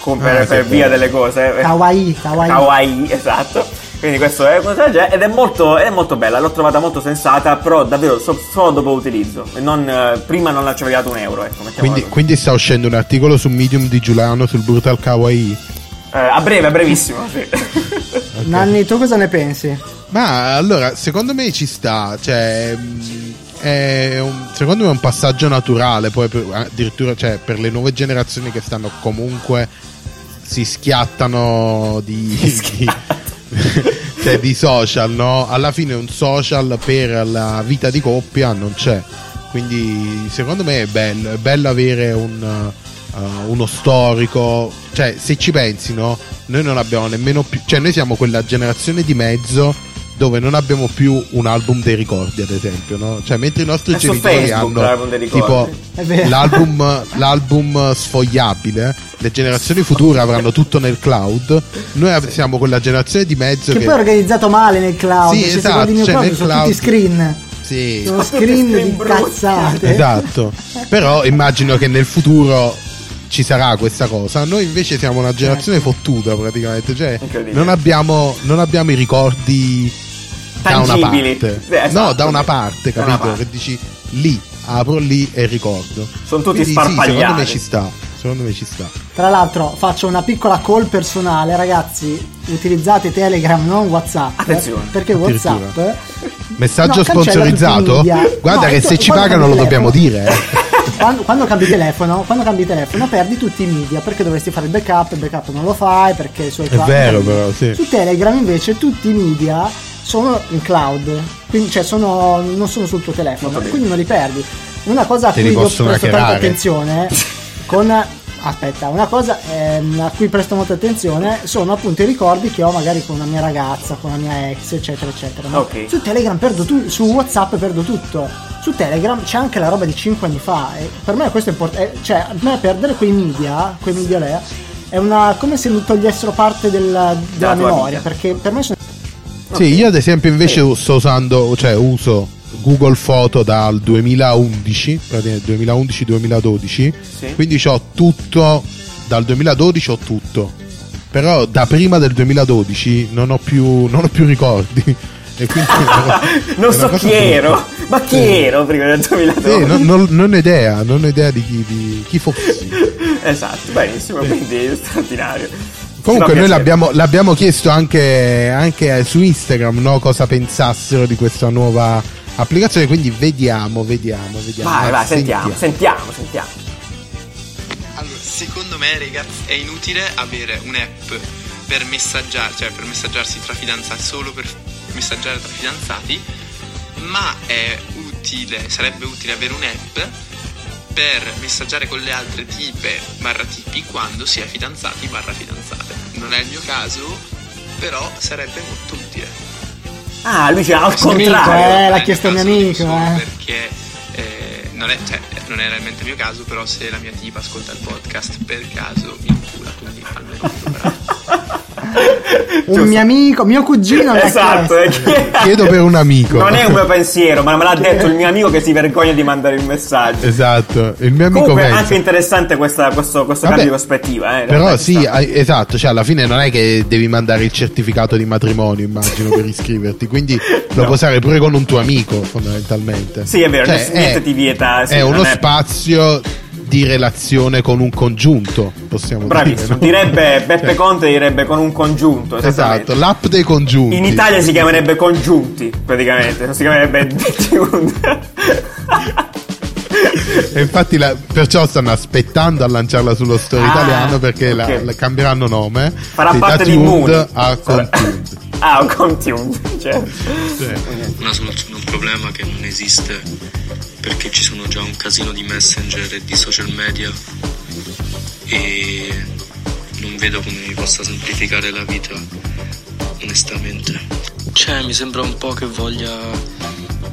per, Ah, per via vero. delle cose. Kawaii, kawaii. Kawaii, esatto. Quindi questo è cosa del genere, ed è molto, ed è molto bella, l'ho trovata molto sensata, però davvero so- solo dopo l'utilizzo. E non, eh, prima non ci avevi dato un euro, ecco. Quindi, quindi sta uscendo un articolo su Medium di Giuliano sul brutal kawaii. Eh, a breve, a brevissimo, sì. Nanni, tu cosa ne pensi? Ma allora, secondo me ci sta, cioè, mh, è un- secondo me è un passaggio naturale, poi per, addirittura cioè, per le nuove generazioni che stanno comunque si schiattano di, di- cioè, di social, no? Alla fine un social per la vita di coppia non c'è. Quindi secondo me è bello, è bello avere un, uh, uno storico, cioè se ci pensi, no? Noi non abbiamo nemmeno più, cioè noi siamo quella generazione di mezzo dove non abbiamo più un album dei ricordi, ad esempio, no? Cioè mentre i nostri È genitori Facebook hanno l'album dei tipo l'album, l'album sfogliabile, le generazioni future avranno tutto nel cloud, noi av- siamo quella generazione di mezzo Che che... poi è organizzato male nel cloud. Sì, si esatto, mio cioè, cloud nel sono cloud- tutti screen. Sì. Sono screen di cazzate. Esatto, però immagino che nel futuro ci sarà questa cosa. Noi invece siamo una generazione fottuta praticamente, cioè non abbiamo, non abbiamo i ricordi da una Tangibili. parte. Sì, esatto. no, da una parte, Da una capito? parte. Che dici lì, apro lì e ricordo. Sono tutti Quindi, sì, secondo sparpagliati. me ci sta. Secondo me ci sta. Tra l'altro faccio una piccola call personale, ragazzi, utilizzate Telegram, non Whatsapp. Attenzione. Perché. Whatsapp... Messaggio No, sponsorizzato? Guarda No, che se ci pagano lo dobbiamo dire. eh. quando, quando cambi telefono, quando cambi telefono perdi tutti i media perché dovresti fare il backup, il backup non lo fai perché i suoi È vero, però, sì. Su Telegram invece tutti i media sono in cloud, quindi cioè sono, non sono sul tuo telefono, quindi non li perdi. Una cosa a Te cui possono presto tanta hackerare. attenzione con aspetta, una cosa ehm, a cui presto molta attenzione sono appunto i ricordi che ho magari con una mia ragazza, con la mia ex, eccetera, eccetera. no? Ok. Su Telegram perdo tu- su WhatsApp perdo tutto. Su Telegram c'è anche la roba di 5 anni fa. E per me questo è importante. Cioè, a me perdere quei media, quei media lì, è una. come se mi togliessero parte del- della tua memoria. vita. Perché per me sono. Sì, io ad esempio invece sto usando, cioè uso Google Photo dal 2011, praticamente 2011-2012, Sì. quindi ho tutto, dal 2012 ho tutto, però da prima del 2012 non ho più, non ho più ricordi. Non so chi ero, brutta. ma chi ero prima del 2012? Sì, non, non- non ho idea, non ho idea di chi, di chi fossi. Esatto, benissimo, quindi straordinario. Comunque noi l'abbiamo, l'abbiamo chiesto anche, anche su Instagram no, cosa pensassero di questa nuova applicazione, quindi vediamo, vediamo, vediamo. Vai, vai, Sentiamo. sentiamo, sentiamo, sentiamo. Allora, secondo me, ragazzi, è inutile avere un'app per messaggiare, cioè per messaggiarsi tra fidanzati, solo per messaggiare tra fidanzati, ma è utile, sarebbe utile avere un'app per messaggiare con le altre tipe barra tipi quando si è fidanzati barra fidanzate. Non è il mio caso, però sarebbe molto utile. Ah, lui c'era al contrario. eh, l'ha chiesto mio amico, eh. Perché eh, non, è, cioè, non è realmente il mio caso, però se la mia tipa ascolta il podcast per caso mi incula, quindi almeno però. Un mio amico, mio cugino Esatto, è Chiedo per un amico. Non è un mio pensiero, ma me l'ha detto il mio amico che si vergogna di mandare il messaggio. Esatto, il mio amico Comunque è pensa. anche interessante questa- questo, questo Vabbè, cambio di prospettiva. Eh, Però sì, esatto, cioè alla fine non è che devi mandare il certificato di matrimonio, immagino, per iscriverti, quindi lo No. puoi usare pure con un tuo amico, fondamentalmente. Sì, è vero, Cioè, niente ti vieta, sì, è uno è- spazio di relazione con un congiunto, possiamo Bravissimo, dire. no? direbbe Beppe Cioè, Conte direbbe con un congiunto. Esatto, l'app dei congiunti. In Italia si chiamerebbe congiunti, praticamente, non si chiamerebbe. E infatti la- perciò stanno aspettando a lanciarla sullo store Ah, italiano perché la- ok. la cambieranno nome. Farà parte di Moon. a Contuned. Ah, un contuned, certo. Sì. una soluzione a un problema che non esiste perché ci sono già un casino di messenger e di social media e non vedo come mi possa semplificare la vita onestamente. Cioè mi sembra un po' che voglia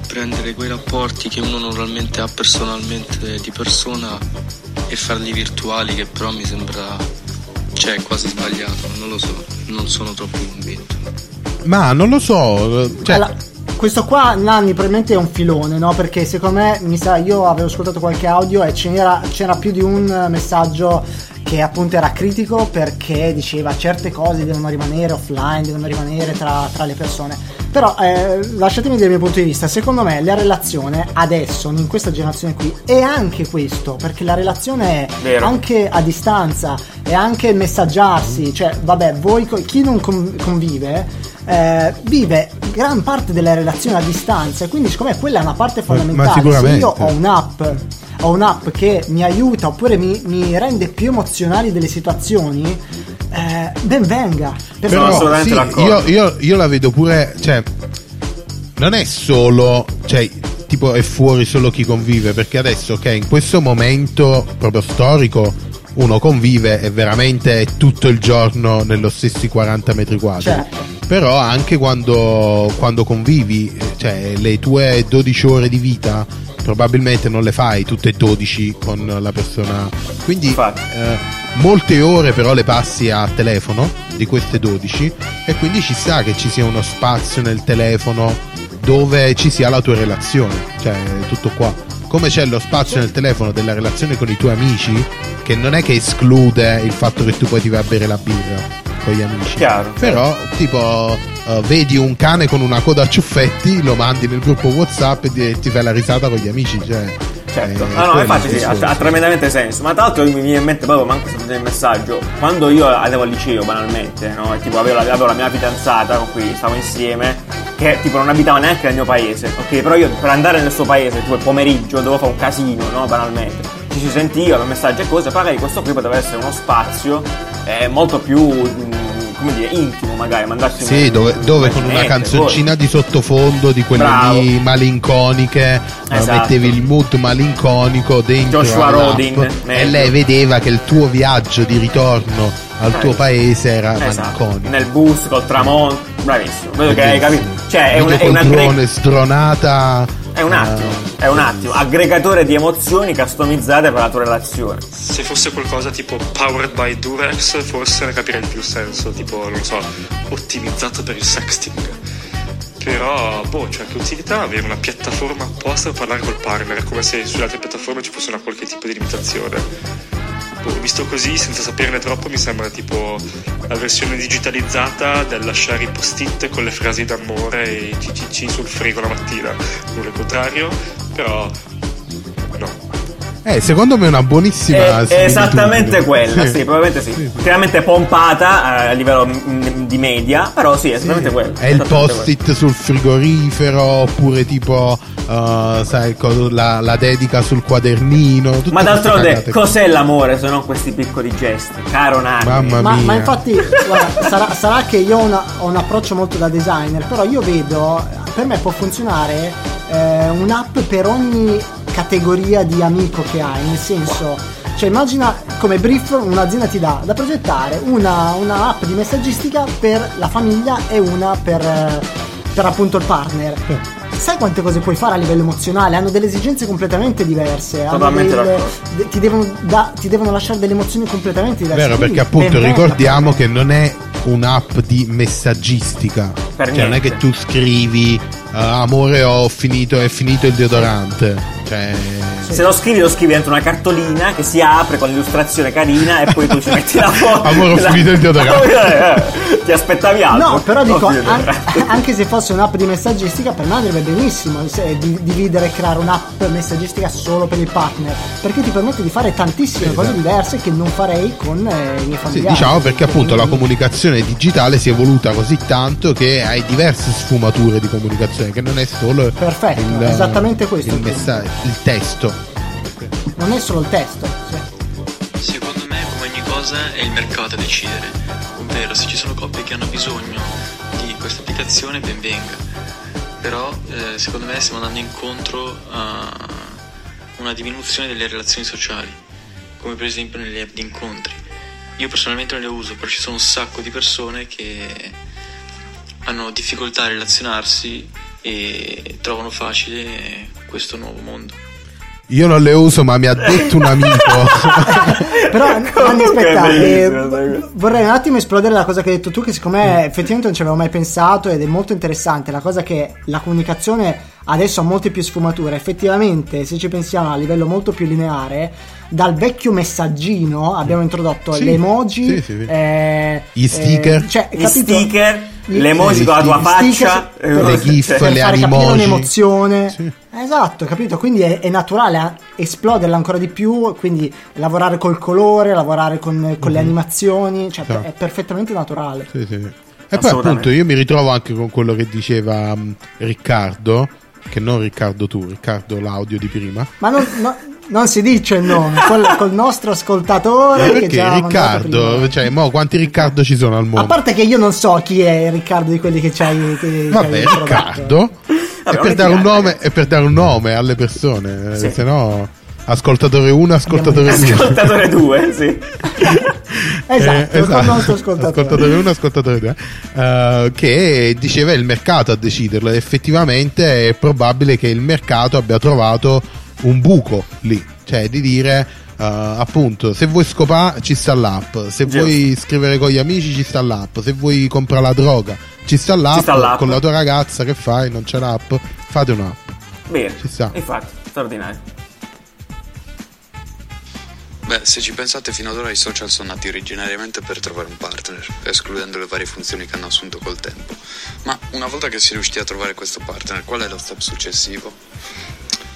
prendere quei rapporti che uno normalmente ha personalmente di persona e farli virtuali che però mi sembra cioè quasi sbagliato. Non lo so non sono troppo convinto. Ma non lo so, cioè, Allora, questo qua Nanni probabilmente è un filone, no? Perché secondo me, mi sa, io avevo ascoltato qualche audio e c'era, c'era più di un messaggio che appunto era critico perché diceva certe cose devono rimanere offline, devono rimanere tra, tra le persone. Però eh, lasciatemi dire il mio punto di vista, secondo me la relazione adesso, in questa generazione qui, è anche questo, perché la relazione è Vero. anche a distanza, è anche messaggiarsi, cioè vabbè, voi chi non con- convive eh, vive gran parte della relazione a distanza e quindi siccome quella è una parte fondamentale se sicuramente. io ho un'app ho un'app che mi aiuta oppure mi, mi rende più emozionali delle situazioni eh, ben venga Per- Sono però assolutamente sì, d'accordo. io, io- io la vedo pure, cioè, non è solo, cioè, tipo è fuori solo chi convive, perché adesso, ok, in questo momento proprio storico, uno convive e veramente è tutto il giorno nello stessi 40 metri quadri. Certo. Però anche quando, quando convivi, cioè le tue 12 ore di vita probabilmente non le fai tutte e 12 con la persona. Quindi eh, molte ore però le passi a telefono di queste 12 e quindi ci sta che ci sia uno spazio nel telefono dove ci sia la tua relazione, cioè tutto qua. come c'è lo spazio nel telefono della relazione con i tuoi amici, che non è che esclude il fatto che tu poi ti vai a bere la birra con gli amici. Chiaro. Però, tipo, eh, vedi un cane con una coda a ciuffetti, lo mandi nel gruppo WhatsApp e ti, fai la risata con gli amici. Cioè, Certo, eh, no, no, infatti sì, ha, ha tremendamente senso. Ma tra l'altro mi viene in mente proprio manco se il messaggio. Quando io andavo al liceo banalmente, no? Tipo avevo la, avevo la mia fidanzata con cui stavo insieme, che tipo non abitava neanche nel mio paese, ok? Però io per andare nel suo paese, tipo il pomeriggio, dovevo fare un casino, no? Banalmente. Ci si sentiva, per messaggi e cose, magari questo qui poteva essere uno spazio eh, molto più. mh, come dire, intimo magari, mandarsi Sì, un- dove, dove un con una canzoncina di sottofondo di quelle Bravo. lì malinconiche, eh, Esatto. mettevi il mood malinconico dentro Joshua Rodin, e lei vedeva che il tuo viaggio di ritorno al Eh, tuo paese era Esatto, malinconico. nel bus col tramonto, bravissimo. Vedo che hai capito. Cioè, è un, è un col aggreg- drone stronata. È un attimo, è un attimo. Aggregatore di emozioni customizzate per la tua relazione. Se fosse qualcosa tipo powered by Durex, forse ne capirei più senso, tipo, non so, ottimizzato per il sexting. Però, boh, cioè, che utilità avere una piattaforma apposta per parlare col partner, come se sulle altre piattaforme ci fosse una qualche tipo di limitazione. Boh, visto così, senza saperne troppo, mi sembra tipo la versione digitalizzata del lasciare i post-it con le frasi d'amore e i CCC sul frigo la mattina. Il contrario, però. Eh, secondo me è una buonissima. È, esattamente quella, sì, probabilmente sì. Sì, sì. Chiaramente pompata eh, a livello mm, di media, però sì, è esattamente quello. È il post-it sul frigorifero, oppure tipo, uh, sai, la, la dedica sul quadernino. Ma d'altronde, cos'è l'amore se non questi piccoli gesti? Caro Nani. Mamma Ma, mia. ma infatti, guarda, sarà, sarà che io ho, una- ho un approccio molto da designer, però io vedo, per me può funzionare eh, un'app per ogni categoria di amico che hai, nel senso, cioè immagina come brief un'azienda ti dà da progettare una, una app di messaggistica per la famiglia e una per, per appunto il partner. Sai quante cose puoi fare a livello emozionale? Hanno delle esigenze completamente diverse. delle- de- ti, devono da- ti devono lasciare delle emozioni completamente diverse. Vero, Quindi, perché appunto ricordiamo che non è un'app di messaggistica. Per cioè, non è niente. che tu scrivi "Uh, amore, ho finito, è finito il deodorante. Cioè. Se lo scrivi, lo scrivi dentro una cartolina che si apre con l'illustrazione carina e poi tu ci metti la foto. Amore, ho finito il deodorante. Ti aspettavi altro? No, però dico, an- anche se fosse un'app di messaggistica, per me andrebbe benissimo se- di- dividere e creare un'app messaggistica solo per il partner, perché ti permette di fare tantissime Sì, cose esatto. diverse che non farei con eh, i miei Sì, familiari. diciamo perché appunto la comunicazione digitale si è evoluta così tanto che hai diverse sfumature di comunicazione, che non è solo Perfetto, il, esattamente questo il messaggio, il testo. Non è solo il testo. sì. Secondo me, come ogni cosa, è il mercato a decidere. Ovvero, se ci sono coppie che hanno bisogno di questa applicazione, ben venga. Però, eh, secondo me, stiamo andando incontro a una diminuzione delle relazioni sociali, come per esempio nelle app di incontri. Io personalmente non le uso, però ci sono un sacco di persone che hanno difficoltà a relazionarsi e trovano facile questo nuovo mondo. Io non le uso, ma mi ha detto un amico. Però aspetta, eh, vorrei un attimo esplodere la cosa che hai detto tu, che secondo me effettivamente non ci avevo mai pensato ed è molto interessante. La cosa che la comunicazione adesso ha molte più sfumature. Effettivamente, se ci pensiamo a livello molto più lineare, dal vecchio messaggino abbiamo introdotto Sì, le emoji, sì, sì, sì. eh, Gli sticker. eh, cioè, Gli capito? sticker, Gli- le emoji sì, con la tua faccia. per- eh, le gif, cioè, per le fare capire un'emozione. Sì. Esatto, capito? Quindi è, è naturale eh, esploderla ancora di più, quindi lavorare col colore, lavorare con, con le animazioni, cioè Sì. è perfettamente naturale. Sì, sì. E poi appunto io mi ritrovo anche con quello che diceva mh, Riccardo, che non Riccardo tu, Riccardo l'audio di prima. Ma non, no- non si dice il nome, col, col nostro ascoltatore che Perché mandato Riccardo, cioè, mo quanti Riccardo ci sono al A mondo? parte che io non so chi è Riccardo di quelli che c'hai. Che Vabbè, c'hai. Riccardo. Vabbè, è, per non dare un litigare, nome, è per dare un nome alle persone, eh, Sì. se no ascoltatore 1, ascoltatore 2. Ascoltatore 2, sì. Esatto, il nostro ascoltatore. 1, ascoltatore 2. che diceva è il mercato a deciderlo. ed Effettivamente è probabile che il mercato abbia trovato un buco lì, cioè di dire. eh, appunto, se vuoi scopare ci sta l'app, se Giusto. vuoi scrivere con gli amici ci sta l'app, se vuoi comprare la droga ci sta l'app, sta l'app. con la tua ragazza che fai, non c'è l'app, fate un'app. Bene, Ci sta. infatti, straordinario. Beh, se ci pensate, fino ad ora i social sono nati originariamente per trovare un partner, escludendo le varie funzioni che hanno assunto col tempo. Ma una volta che si è riusciti a trovare questo partner, qual è lo step successivo?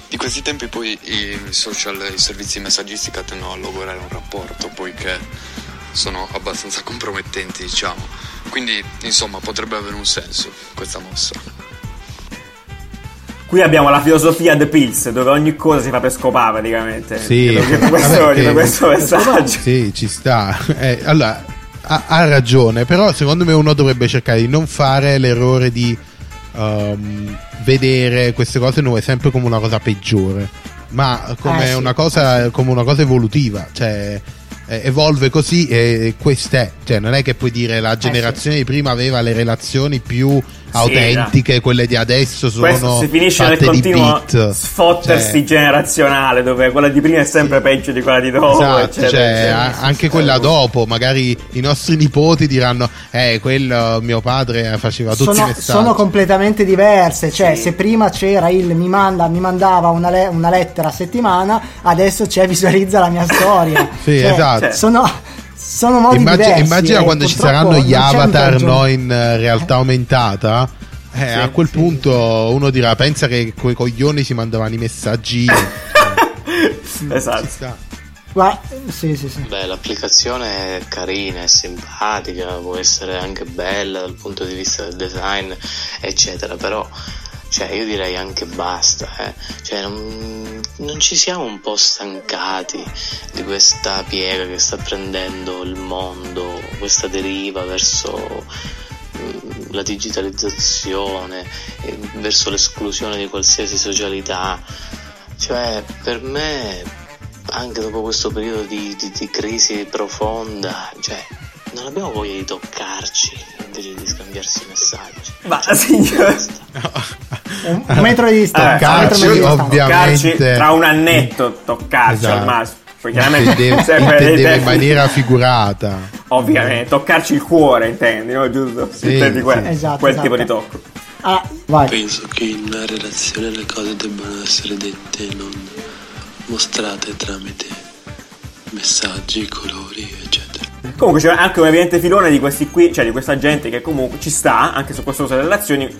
Di questi tempi poi i social i servizi di messaggistica tendono a logorare un rapporto, poiché sono abbastanza compromettenti, diciamo. Quindi, insomma, potrebbe avere un senso questa mossa. Qui abbiamo la filosofia The Pills, dove ogni cosa si fa per scopare praticamente. Sì, Dietro questo, vabbè, che- questo messaggio. Sì, ci sta. Eh, allora, ha, ha ragione, però secondo me uno dovrebbe cercare di non fare l'errore di ehm, vedere queste cose nuove sempre come una cosa peggiore, ma come, Eh, sì. una, cosa, come una cosa evolutiva. Cioè, eh, evolve così e questo è. Cioè, non è che puoi dire la generazione di prima aveva le relazioni più autentiche, quelle di adesso sono Questo si finisce nel continuo bit. sfottersi Cioè, generazionale, dove quella di prima è sempre peggio di quella di dopo. Esatto, eccetera, cioè, eccetera. anche quella dopo, magari i nostri nipoti diranno: Eh, quello mio padre faceva tutti i sono, messaggi. sono completamente diverse. Cioè, Sì. se prima c'era il mi, manda, mi mandava una, le- una lettera a settimana, adesso c'è visualizza la mia storia. Sì, Cioè, esatto. Sono, sono modi Immagina, diversi. immagina e quando ci saranno gli avatar no, in eh, realtà aumentata. Eh, a quel punto uno dirà: Pensa che quei coglioni si mandavano i messaggi. Esatto. Gua- sì, sì, sì. Beh, l'applicazione è carina, è simpatica, può essere anche bella dal punto di vista del design, eccetera, però cioè, io direi anche basta, eh. Cioè, non, non ci siamo un po' stancati di questa piega che sta prendendo il mondo, questa deriva verso mm, la digitalizzazione, eh, verso l'esclusione di qualsiasi socialità. Cioè, per me, anche dopo questo periodo di, di- di crisi profonda, cioè, non abbiamo voglia di toccarci invece di scambiarsi messaggi. Ma signore, Un, un metro di distanza. Eh, un metro Toccarci, di distanza. ovviamente. tra un annetto, toccarci Esatto. al massimo. Poi chiaramente Intendeva, intendeva in maniera figurata. Ovviamente, toccarci il cuore, intendi, no? Giusto? Sì, Intendi quel, sì. Esatto, quel esatto. tipo di tocco. Ah, vai. Penso che in una relazione le cose debbano essere dette e non mostrate tramite messaggi, colori, eccetera. Comunque c'è anche un evidente filone di questi qui, cioè di questa gente che comunque ci sta, anche su questo uso delle relazioni,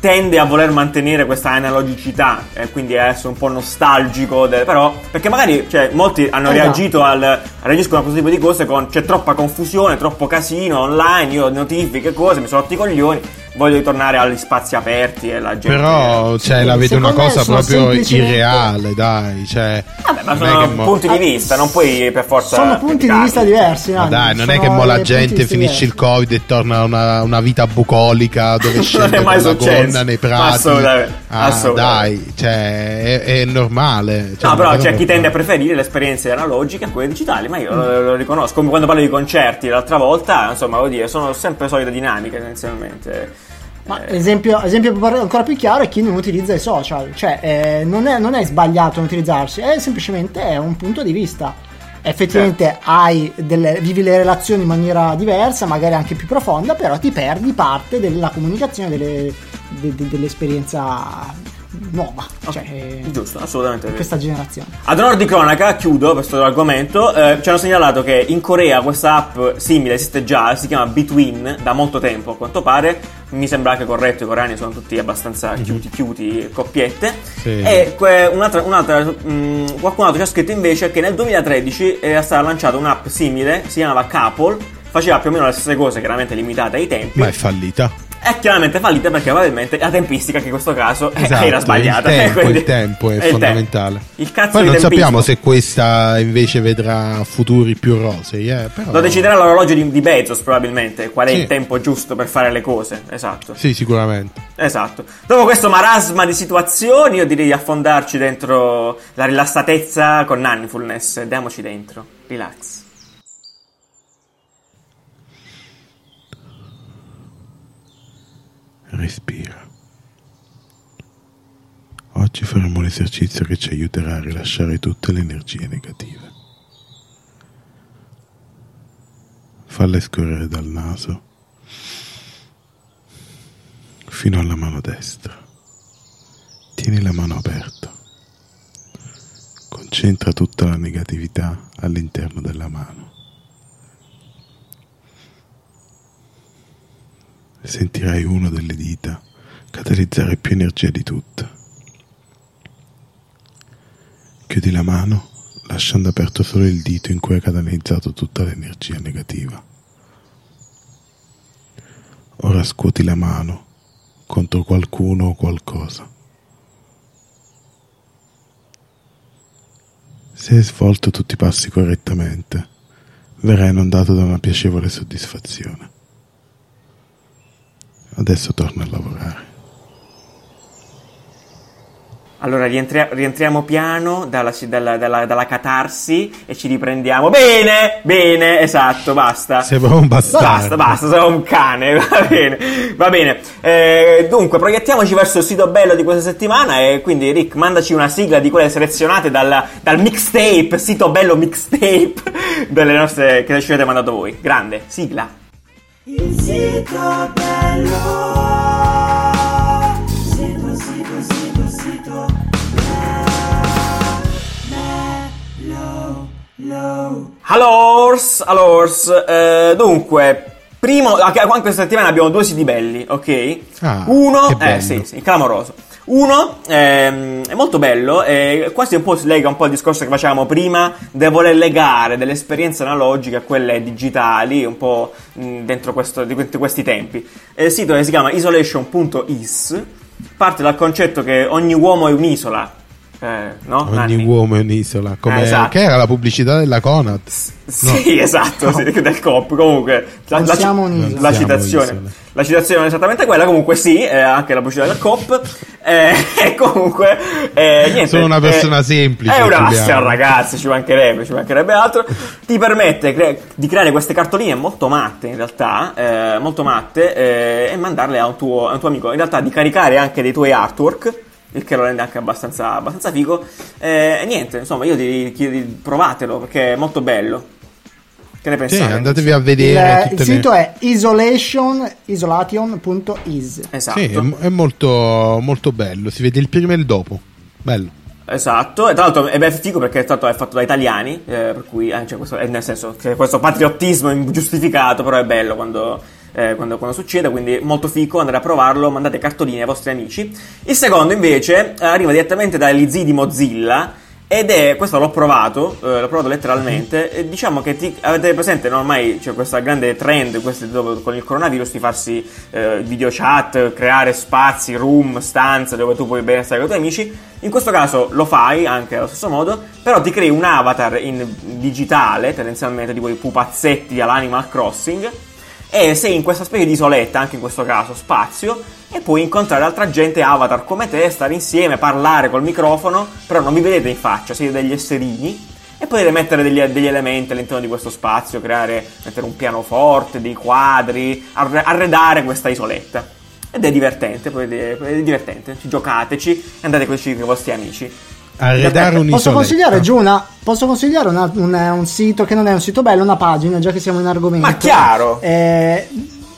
tende a voler mantenere questa analogicità, e quindi a essere un po' nostalgico, del- però, perché magari, cioè, molti hanno Esatto. reagito al, reagiscono a questo tipo di cose con c'è troppa confusione, troppo casino online, io ho notifiche, cose, mi sono rotti i coglioni, voglio ritornare agli spazi aperti e la gente... Però cioè, la vedo una cosa proprio semplicemente- irreale, dai. Cioè, Vabbè, ma è sono mo- punti di vista, non puoi per forza... Sono punti di vista diversi. Ma Nanni, dai, non è sono che mo la gente finisce il covid e torna a una, una vita bucolica dove Non scende è mai con la successo. gonna nei prati. assolutamente, Ah, assolutamente. dai, cioè, è, è normale. Cioè, No, però c'è chi tende a preferire le esperienze analogiche a quelle digitali, ma io lo, lo riconosco. Come quando parlo di concerti l'altra volta, insomma, voglio dire, sono sempre solite dinamiche essenzialmente. Ma Eh, esempio, esempio ancora più chiaro è chi non utilizza i social, cioè eh, non, è, non è sbagliato non utilizzarsi, è semplicemente un punto di vista. Effettivamente hai delle, vivi le relazioni in maniera diversa, magari anche più profonda, però ti perdi parte della comunicazione, delle- de- de- dell'esperienza nuova, cioè eh, Giusto, assolutamente. vero. questa generazione. Ad onor di cronaca, chiudo questo argomento. eh, ci hanno segnalato che in Corea questa app simile esiste già, si chiama Between, da molto tempo a quanto pare. Mi sembra anche corretto, i coreani sono tutti abbastanza chiuti, chiuti, coppiette. Sì. E que- un'altra, un'altra, mh, qualcun altro ci ha scritto invece che nel 2013 era stata lanciata un'app simile, si chiamava Couple, faceva più o meno le stesse cose, chiaramente limitate ai tempi. Ma è fallita. È chiaramente fallita perché probabilmente la tempistica che in questo caso eh, Esatto, era sbagliata. Il tempo, Quindi- il tempo è, il tempo. fondamentale. Il cazzo Poi di non tempismo. sappiamo se questa invece vedrà futuri più rosei. Eh, però... Lo deciderà l'orologio di, di Bezos probabilmente, qual è Sì. il tempo giusto per fare le cose. Esatto. Sì, sicuramente. Esatto. Dopo questo marasma di situazioni, io direi di affondarci dentro la rilassatezza con Nannifulness. Andiamoci dentro. Relax. Respira. Oggi faremo un esercizio che ci aiuterà a rilasciare tutte le energie negative. Falle scorrere dal naso fino alla mano destra. Tieni la mano aperta. Concentra tutta la negatività all'interno della mano. Sentirai uno delle dita catalizzare più energia di tutte. Chiudi la mano lasciando aperto solo il dito in cui hai catalizzato tutta l'energia negativa. Ora scuoti la mano contro qualcuno o qualcosa. Se hai svolto tutti i passi correttamente, verrai inondato da una piacevole soddisfazione. Adesso torna a lavorare. Allora rientria- rientriamo piano dalla, dalla- dalla- dalla catarsi e ci riprendiamo. Bene, bene, esatto, basta. Sembra un bastardo. Basta, basta, sono un cane, va bene, va bene. Eh, dunque, proiettiamoci verso il sito bello di questa settimana e quindi Rick, mandaci una sigla di quelle selezionate dal, dal mixtape, sito bello mixtape delle nostre che ci avete mandato voi. Grande, sigla. Il sito bello, sito, sito, sito, sito, bello, bello. Allors, allors, eh, dunque, primo, anche anche questa settimana abbiamo due siti belli, ok? Ah, Uno, che eh sì, sì, clamoroso. Uno ehm, è molto bello e quasi un po' si lega un po' al discorso che facevamo prima del voler legare delle esperienze analogiche a quelle digitali, un po' dentro questo, di questi- questi tempi. Eh, Il sito che si chiama isolation.is parte dal concetto che ogni uomo è un'isola. Eh, no? Ogni Nanni? uomo è un'isola. Come Eh, esatto. che era la pubblicità della Conat? Sì, esatto, sì, del COP. Comunque, la, la- siamo un'isola. la citazione. isole. La citazione è esattamente quella. Comunque, sì, eh, anche la pubblicità del COP. eh, e comunque, eh, niente. Sono una persona eh, semplice, È Giuliano. maschera, ragazzi. Ci mancherebbe, ci mancherebbe altro. Ti permette cre- di creare queste cartoline molto matte, in realtà, eh, molto matte, eh, e mandarle a un, tuo, a un tuo amico. In realtà, di caricare anche dei tuoi artwork. Il che lo rende anche abbastanza, abbastanza figo. Eh, E niente, insomma, io ti chiedo, provatelo perché è molto bello. Che ne Sì, pensate? andatevi a Il, vedere. il tutte sito le... è isolation, isolation.is. Esatto. Sì, è, è molto, molto bello. Si vede il prima e il dopo. Bello. Esatto, e tra l'altro è figo perché tra l'altro è fatto da italiani, eh, per cui eh, cioè, questo, è nel senso che questo patriottismo ingiustificato, però è bello quando, eh, quando, quando succede, quindi molto figo andare a provarlo, mandate cartoline ai vostri amici. Il secondo invece arriva direttamente dagli zii di Mozilla ed è, questo l'ho provato, eh, l'ho provato letteralmente, e diciamo che ti, avete presente no, ormai c'è questa grande trend dove- con il coronavirus di farsi eh, video chat, creare spazi, room, stanze dove tu puoi bene stare con i tuoi amici. In questo caso lo fai anche allo stesso modo, però ti crei un avatar in digitale, tendenzialmente tipo i pupazzetti all'Animal Crossing, e sei in questa specie di isoletta, anche in questo caso spazio, e puoi incontrare altra gente avatar come te, stare insieme, parlare col microfono, però non vi vedete in faccia, siete degli esserini, e potete mettere degli, degli elementi all'interno di questo spazio, creare, mettere un pianoforte, dei quadri, arre- arredare questa isoletta. Ed è divertente, potete- è divertente, giocateci, andate con i vostri amici. Arredare un'isoletta. Posso consigliare giù una, posso consigliare una- un, un sito che non è un sito bello, una pagina, già che siamo in argomento. Ma chiaro! Eh,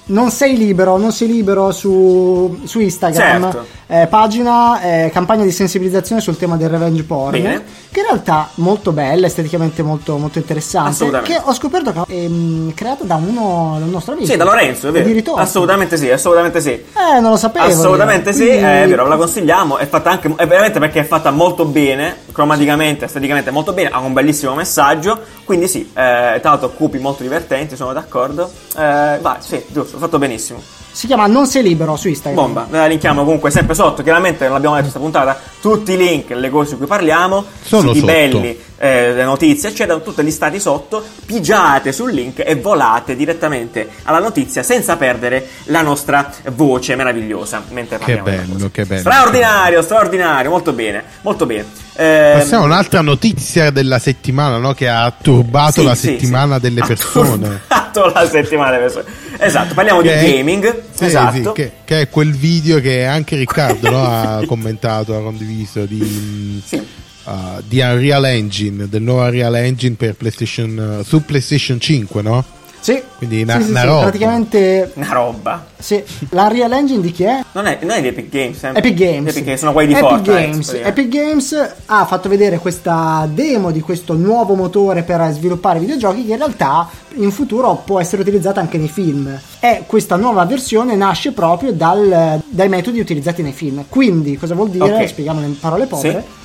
non sei libero, non sei libero su, su Instagram. Certo. Eh, pagina eh, campagna di sensibilizzazione sul tema del revenge porn. Bene. Che in realtà molto bella, esteticamente molto, molto interessante. Assolutamente. Che ho scoperto che è mm, creata da uno, da un nostro amico. Sì, da Lorenzo, è Di vero. ritorno. Assolutamente sì, assolutamente sì. Eh, non lo sapevo. Assolutamente io. sì, Quindi- è vero, ve la consigliamo. È fatta anche, è veramente perché è fatta molto bene, cromaticamente, esteticamente molto bene, ha un bellissimo messaggio. Quindi sì, eh, tra l'altro cupi molto divertenti, sono d'accordo. Eh, vai, sì, giusto, fatto benissimo. Si chiama Non sei libero su Instagram. Bomba, ve la linkiamo comunque sempre sotto. Chiaramente non l'abbiamo detto questa puntata. Tutti i link, le cose di cui parliamo, Sono siti sotto. belli, eh, le notizie, eccetera, tutte listate sotto. Pigiate sul link e volate direttamente alla notizia senza perdere la nostra voce meravigliosa. Mentre Che bello, che bello. Straordinario, straordinario, molto bene, molto bene. Ehm, Passiamo a un'altra notizia della settimana, no? Che ha turbato sì, la sì, settimana sì. delle Ha persone. turbato la settimana delle persone. Esatto, parliamo di Che è- gaming. Esatto. che, che è quel video che anche Riccardo no, ha commentato, ha condiviso di, Sì. uh, di Unreal Engine, del nuovo Unreal Engine per PlayStation, uh, su PlayStation 5, no? Sì. Quindi una, Sì, sì, una sì, roba. praticamente Una roba. sì. l'Unreal Engine di chi è? Non è, non è di Epic Games, sempre. Epic Games. Epic Games, sono quelli di Epic Fortnite. Games. Epic Games ha fatto vedere questa demo di questo nuovo motore per sviluppare videogiochi che in realtà in futuro può essere utilizzata anche nei film. E questa nuova versione nasce proprio dal- dai metodi utilizzati nei film. Quindi, cosa vuol dire? Ok. Spieghiamolo in parole povere.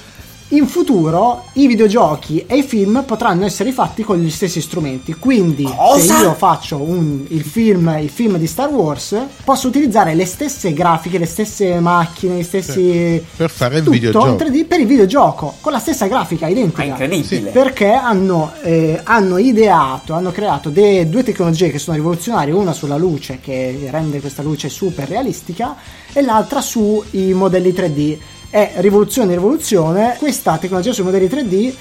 In futuro i videogiochi e i film potranno essere fatti con gli stessi strumenti. Quindi, Cosa? se io faccio un- il, film, il film di Star Wars, posso utilizzare le stesse grafiche, le stesse macchine, gli stessi. Per fare il tutto videogioco. in 3D per il videogioco, con la stessa grafica identica. incredibile. Perché hanno, eh, hanno ideato, hanno creato de- due tecnologie che sono rivoluzionarie, una sulla luce che rende questa luce super realistica e l'altra sui modelli 3D. È rivoluzione rivoluzione, questa tecnologia sui modelli 3D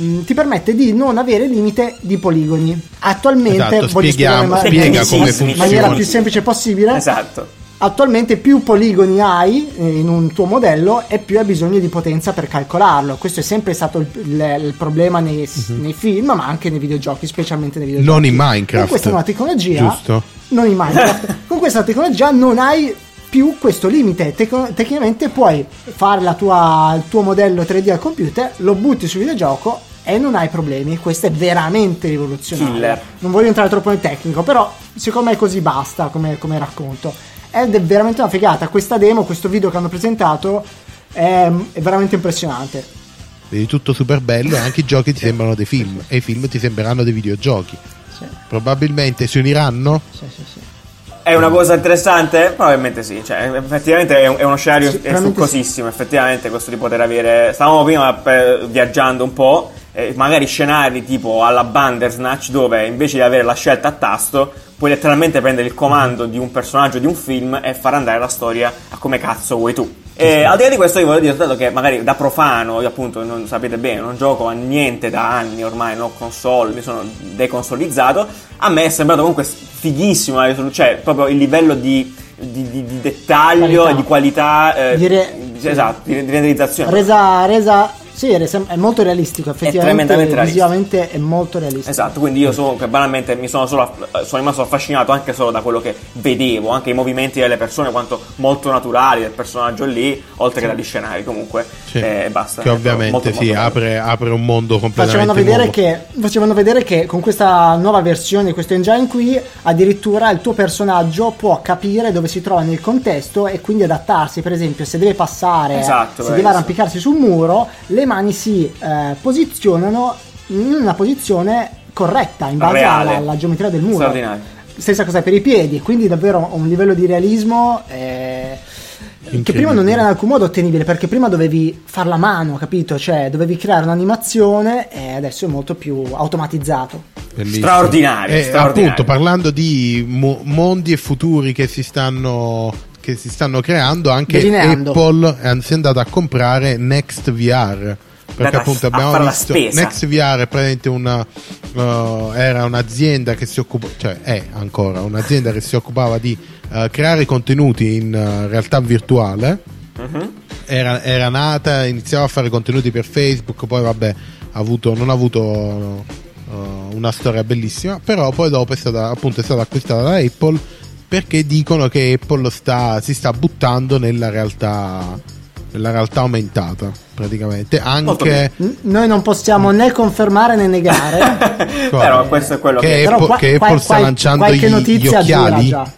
mh, ti permette di non avere limite di poligoni. Attualmente Esatto, voglio spiegare spieghiamo, spiega in maniera più semplice possibile. Esatto. Attualmente più poligoni hai eh, in un tuo modello e più hai bisogno di potenza per calcolarlo. Questo è sempre stato il, il- il problema nei, nei film, ma anche nei videogiochi, specialmente nei videogiochi. Non in Minecraft. Con questa nuova tecnologia, Giusto. non in Minecraft, con questa tecnologia non hai più questo limite. Tec- tecnicamente puoi fare la tua- il tuo modello 3D al computer, lo butti sul videogioco e non hai problemi. Questo è veramente rivoluzionario. Killer. Non voglio entrare troppo nel tecnico, però secondo me così basta come, come racconto. Ed è veramente una figata. Questa demo, questo video che hanno presentato è, è veramente impressionante. Vedi tutto super bello e anche i giochi ti sembrano dei film e i film ti sembreranno dei videogiochi. Sì, Probabilmente si uniranno. sì, sì. Sì. È una cosa interessante? Probabilmente sì, cioè, effettivamente è, un- è uno scenario Sì, è succosissimo, effettivamente questo di poter avere... Stavamo prima eh, viaggiando un po', eh, magari scenari tipo alla Bandersnatch dove invece di avere la scelta a tasto puoi letteralmente prendere il comando di un personaggio di un film e far andare la storia a come cazzo vuoi tu. E al di là di questo io voglio dire dato che magari da profano, io appunto non sapete bene, non gioco a niente da anni ormai, non ho console, mi sono deconsolizzato, a me è sembrato comunque fighissimo la risoluzione, cioè proprio il livello di, di- di- di dettaglio Qualità. e di qualità, eh, Di re- di- esatto, di, di renderizzazione. Resa, resa, sì, è è molto realistico. Effettivamente, realistico. visivamente è molto realistico. Esatto, quindi io sono, che banalmente mi sono, solo, sono rimasto affascinato anche solo da quello che vedevo, anche i movimenti delle persone, quanto molto naturali del personaggio lì, oltre che dagli scenari comunque. Sì. E basta. Che ovviamente molto, sì, molto apre, apre un mondo completamente Facevano vedere, nuovo. che, facevano vedere che con questa nuova versione di questo engine qui, addirittura il tuo personaggio può capire dove si trova nel contesto e quindi adattarsi. Per esempio, se deve passare, Esatto, se deve sì. arrampicarsi sul muro, le mani si eh, posizionano in una posizione corretta in base alla, alla geometria del muro. Stessa cosa per i piedi, quindi davvero un livello di realismo. eh, che prima non era in alcun modo ottenibile perché prima dovevi farla a mano, capito? Cioè dovevi creare un'animazione e adesso è molto più automatizzato. Bellissimo. Straordinario, E straordinario. appunto parlando di mo- mondi e futuri che si stanno che si stanno creando anche Delineando. Apple è si è andata a comprare Next VR perché appunto abbiamo visto. Next VR è praticamente una uh, era un'azienda che si occupa cioè è ancora un'azienda che si occupava di uh, creare contenuti in uh, realtà virtuale Mhm. era, era nata, iniziava a fare contenuti per Facebook, poi vabbè, ha avuto, non ha avuto uh, una storia bellissima, però poi dopo è stata, appunto, è stata acquistata da Apple perché dicono che Apple sta, si sta buttando nella realtà, nella realtà aumentata, praticamente. Anche N- noi non possiamo né confermare né negare. Però questo è quello che, che... Però Apple, qua- che qua- Apple sta qual- lanciando qualche gli, gli notizia gira occhiali. già.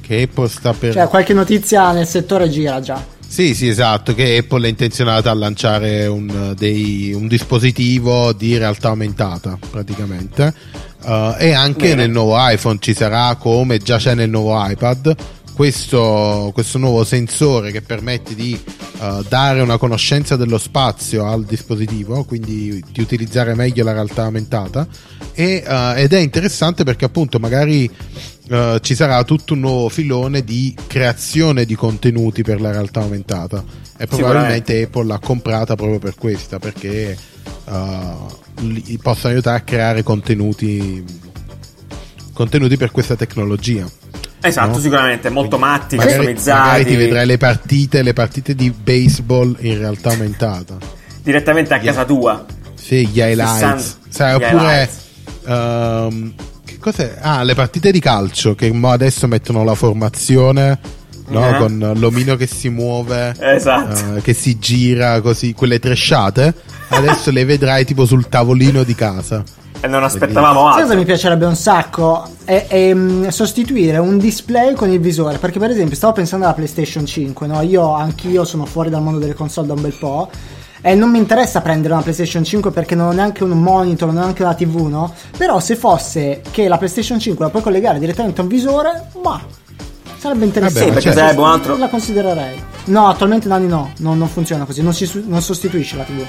Che Apple sta per. Cioè qualche notizia nel settore gira già. Sì, sì, esatto, che Apple è intenzionata a lanciare un, dei- un dispositivo di realtà aumentata, praticamente. Uh, e anche Bene. nel nuovo iPhone ci sarà, come già c'è nel nuovo iPad, questo, questo nuovo sensore che permette di uh, dare una conoscenza dello spazio al dispositivo, quindi di utilizzare meglio la realtà aumentata. E, uh, ed è interessante perché appunto magari uh, ci sarà tutto un nuovo filone di creazione di contenuti per la realtà aumentata. E probabilmente Apple l'ha comprata proprio per questa perché possono aiutare a creare contenuti contenuti per questa tecnologia Esatto, No? sicuramente, molto matti, magari, customizzati. magari ti vedrai le partite le partite di baseball in realtà aumentata Direttamente a casa tua. sì, gli highlights sai gli oppure ehm, che cos'è? Ah, le partite di calcio che adesso mettono la formazione. No, Eh. con l'omino che si muove, Esatto. eh, che si gira così, quelle tresciate. Adesso le vedrai tipo sul tavolino di casa. E non aspettavamo Sai cosa altro. mi piacerebbe un sacco? È, è, mm, sostituire un display con il visore. Perché, per esempio, stavo pensando alla PlayStation 5. No? Io, anch'io, sono fuori dal mondo delle console da un bel po'. E non mi interessa prendere una PlayStation 5 perché non ho neanche un monitor, non ho neanche una TV, no? Però se fosse che la PlayStation 5 la puoi collegare direttamente a un visore, ma sarebbe interessante. Vabbè, ma perché certo. sarebbe un altro. La considererei. No, attualmente Nani no, no, non funziona così, non, si non sostituisce la TV.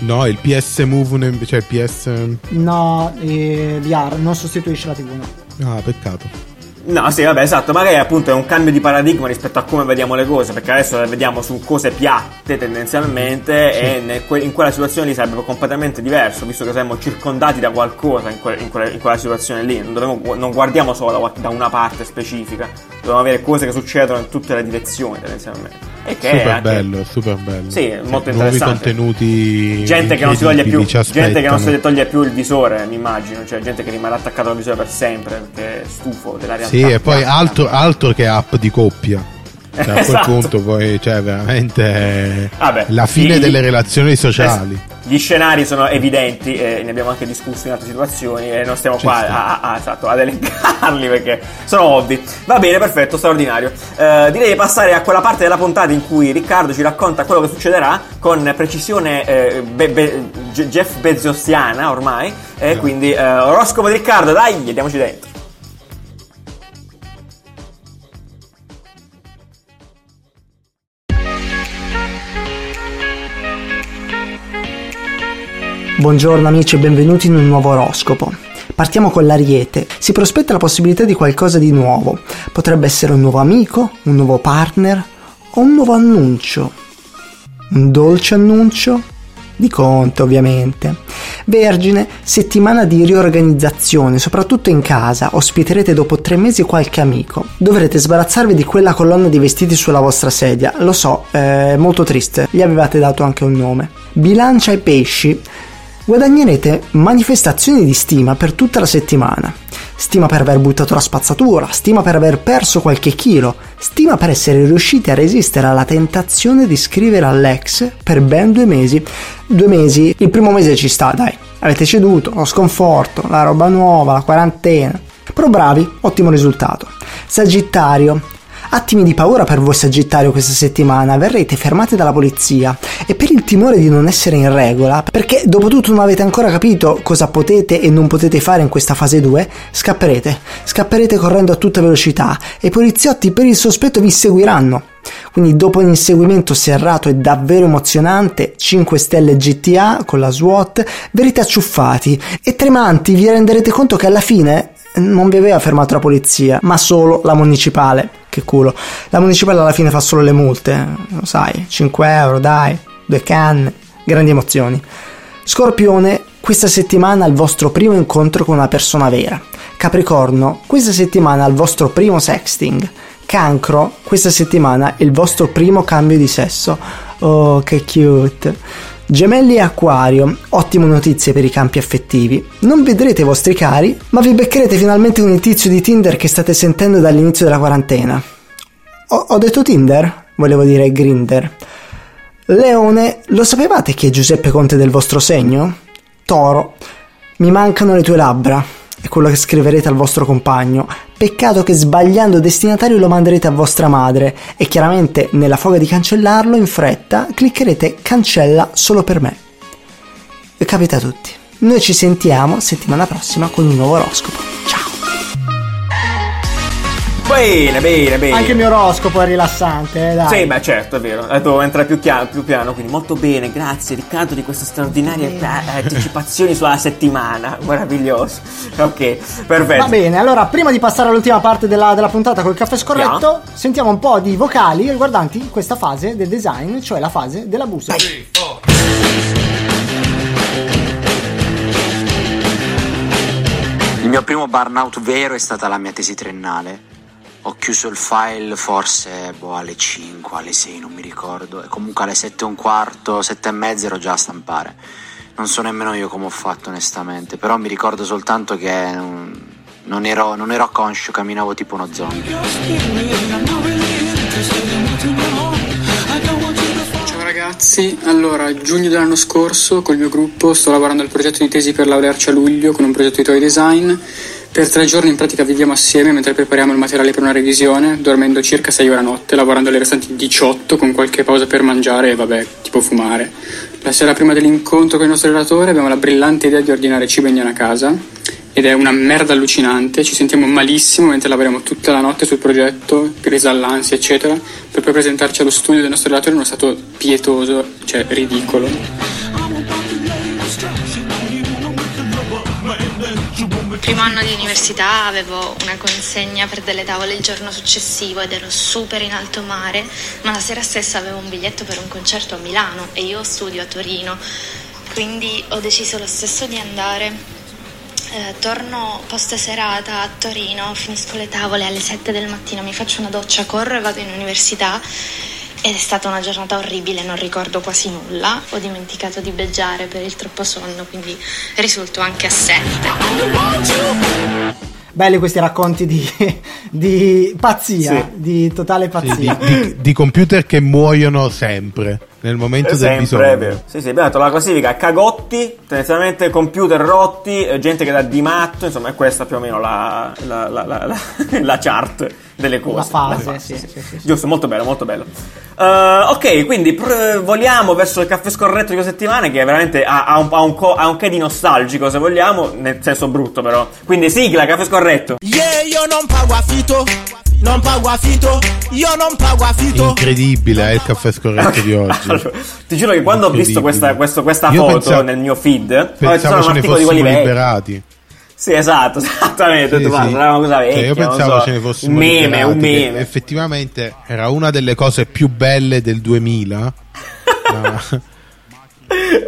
No, il PS Move, cioè il PS. No, eh, VR non sostituisce la TV, no. Ah, peccato. No, sì, vabbè, esatto. Magari appunto è un cambio di paradigma rispetto a come vediamo le cose. Perché adesso le vediamo su cose piatte tendenzialmente. E ne- que- in quella situazione lì sarebbe completamente diverso. Visto che siamo circondati da qualcosa in, que- in quelle- in quella situazione lì. Non, dovremmo gu- non guardiamo solo da, da una parte specifica. Dobbiamo avere cose che succedono in tutte le direzioni tendenzialmente. E che è super anche- bello, super bello. Sì, molto Nuovi interessante. contenuti. Gente che non si toglie più, gente che non si toglie più il visore, mi immagino, cioè gente che rimarrà attaccato al visore per sempre perché è stufo della realtà. Sì, e poi altro, altro che app di coppia. Cioè, a quel Esatto. punto poi, cioè, veramente Vabbè, la fine i- delle relazioni sociali. Gli scenari sono evidenti e ne abbiamo anche discusso in altre situazioni e non stiamo Ci qua a, a- esatto, ad elencarli perché sono ovvi. Va bene, perfetto, straordinario. Eh, direi di passare a quella parte della puntata in cui Riccardo ci racconta quello che succederà con precisione eh, Be- Be- Jeff Bezosiana ormai. E quindi eh, oroscopo di Riccardo, dai, andiamoci dentro. Buongiorno amici e benvenuti in un nuovo oroscopo. Partiamo con l'Ariete. Si prospetta la possibilità di qualcosa di nuovo. Potrebbe essere un nuovo amico, un nuovo partner o un nuovo annuncio. Un dolce annuncio? Di conto, ovviamente. Vergine, settimana di riorganizzazione, soprattutto in casa. Ospiterete dopo tre mesi qualche amico. Dovrete sbarazzarvi di quella colonna di vestiti sulla vostra sedia. Lo so, è molto triste. Gli avevate dato anche un nome. Bilancia e pesci. Guadagnerete manifestazioni di stima per tutta la settimana. Stima per aver buttato la spazzatura, stima per aver perso qualche chilo, stima per essere riusciti a resistere alla tentazione di scrivere all'ex per ben due mesi. Due mesi, il primo mese ci sta, dai. Avete ceduto, lo sconforto, la roba nuova, la quarantena. Però bravi, ottimo risultato. Sagittario. Attimi di paura per voi Sagittario questa settimana, verrete fermati dalla polizia e per il timore di non essere in regola, perché dopo tutto non avete ancora capito cosa potete e non potete fare in questa fase 2, scapperete, scapperete correndo a tutta velocità e i poliziotti per il sospetto vi seguiranno. Quindi dopo un inseguimento serrato e davvero emozionante, 5 stelle GTA con la SWAT, verrete acciuffati e tremanti vi renderete conto che alla fine non vi aveva fermato la polizia, ma solo la municipale. Che culo. La municipale alla fine fa solo le multe, lo sai, 5 euro, dai, due canne, grandi emozioni. Scorpione, questa settimana il vostro primo incontro con una persona vera. Capricorno, questa settimana il vostro primo sexting. Cancro, questa settimana il vostro primo cambio di sesso. Oh, che cute. Gemelli e Acquario, ottime notizie per i campi affettivi. Non vedrete i vostri cari, ma vi beccherete finalmente un tizio di Tinder che state sentendo dall'inizio della quarantena. Ho, ho detto Tinder? Volevo dire Grinder. Leone, lo sapevate chi è Giuseppe Conte del vostro segno? Toro, mi mancano le tue labbra. È quello che scriverete al vostro compagno. Peccato che sbagliando destinatario lo manderete a vostra madre e chiaramente nella foga di cancellarlo in fretta cliccherete cancella solo per me. Capita a tutti. Noi ci sentiamo settimana prossima con un nuovo oroscopo. Ciao! Bene, bene, bene. Anche il mio oroscopo è rilassante, eh, dai. Sì, beh, certo, è vero. Eh, Devo entrare più, chia- più piano, quindi molto bene. Grazie, Riccardo, di queste straordinarie eh, anticipazioni sulla settimana. Meraviglioso. Ok, perfetto. Va bene, allora prima di passare all'ultima parte della, della puntata col caffè scorretto, sentiamo un po' di vocali riguardanti questa fase del design, cioè la fase della busa. Il mio primo burnout vero è stata la mia tesi triennale. Ho chiuso il file forse boh, alle 5, alle 6, non mi ricordo. E comunque alle 7 e un quarto, 7 e mezza ero già a stampare. Non so nemmeno io come ho fatto onestamente, però mi ricordo soltanto che non, non ero, non ero conscio, camminavo tipo uno zombie. Ciao ragazzi, allora giugno dell'anno scorso col mio gruppo sto lavorando al progetto di tesi per laurearci a luglio con un progetto di toy design. Per tre giorni in pratica viviamo assieme mentre prepariamo il materiale per una revisione, dormendo circa 6 ore a notte, lavorando le restanti 18 con qualche pausa per mangiare e vabbè, tipo fumare. La sera prima dell'incontro con il nostro relatore abbiamo la brillante idea di ordinare cibo indiano a casa ed è una merda allucinante, ci sentiamo malissimo mentre lavoriamo tutta la notte sul progetto, presa all'ansia eccetera, per poi presentarci allo studio del nostro relatore in uno stato pietoso, cioè ridicolo. Primo anno di università avevo una consegna per delle tavole il giorno successivo ed ero super in alto mare, ma la sera stessa avevo un biglietto per un concerto a Milano e io studio a Torino, quindi ho deciso lo stesso di andare. Eh, torno post serata a Torino, finisco le tavole alle 7 del mattino, mi faccio una doccia, corro e vado in università ed è stata una giornata orribile, non ricordo quasi nulla. Ho dimenticato di beggiare per il troppo sonno, quindi risulto anche assente. Belli questi racconti di, di pazzia, Sì. di totale Sì, pazzia. di, di- di computer che muoiono sempre nel momento del Sempre, bisogno. è vero. Sì, sì, abbiamo detto la classifica cagotti, tendenzialmente computer rotti, eh, gente che dà di matto, insomma è questa più o meno la, la, la, la, la- la chart delle cose. La fase, La sì, sì, sì, sì. Giusto, molto bello, molto bello. Eh, ok, quindi pr- voliamo verso il caffè scorretto di questa settimana che veramente ha, ha un, ha, un co- ha un che di nostalgico se vogliamo, nel senso brutto però. Quindi sigla, caffè scorretto. Yeah, io non pago affitto, non pago affitto, io non pago affitto. Incredibile è il caffè scorretto di oggi. Allora, ti giuro che quando ho visto questa, questo- questa Io foto pensavo- nel mio feed, ho detto, Pensavo sarà un articolo di quelli fossimo vecchi. Sì, esatto, esattamente. Sì, sì. una cosa Cioè, vecchia. io non pensavo so, ce ne fossimo un meme, un meme. effettivamente era una delle cose più belle del 2000. ma-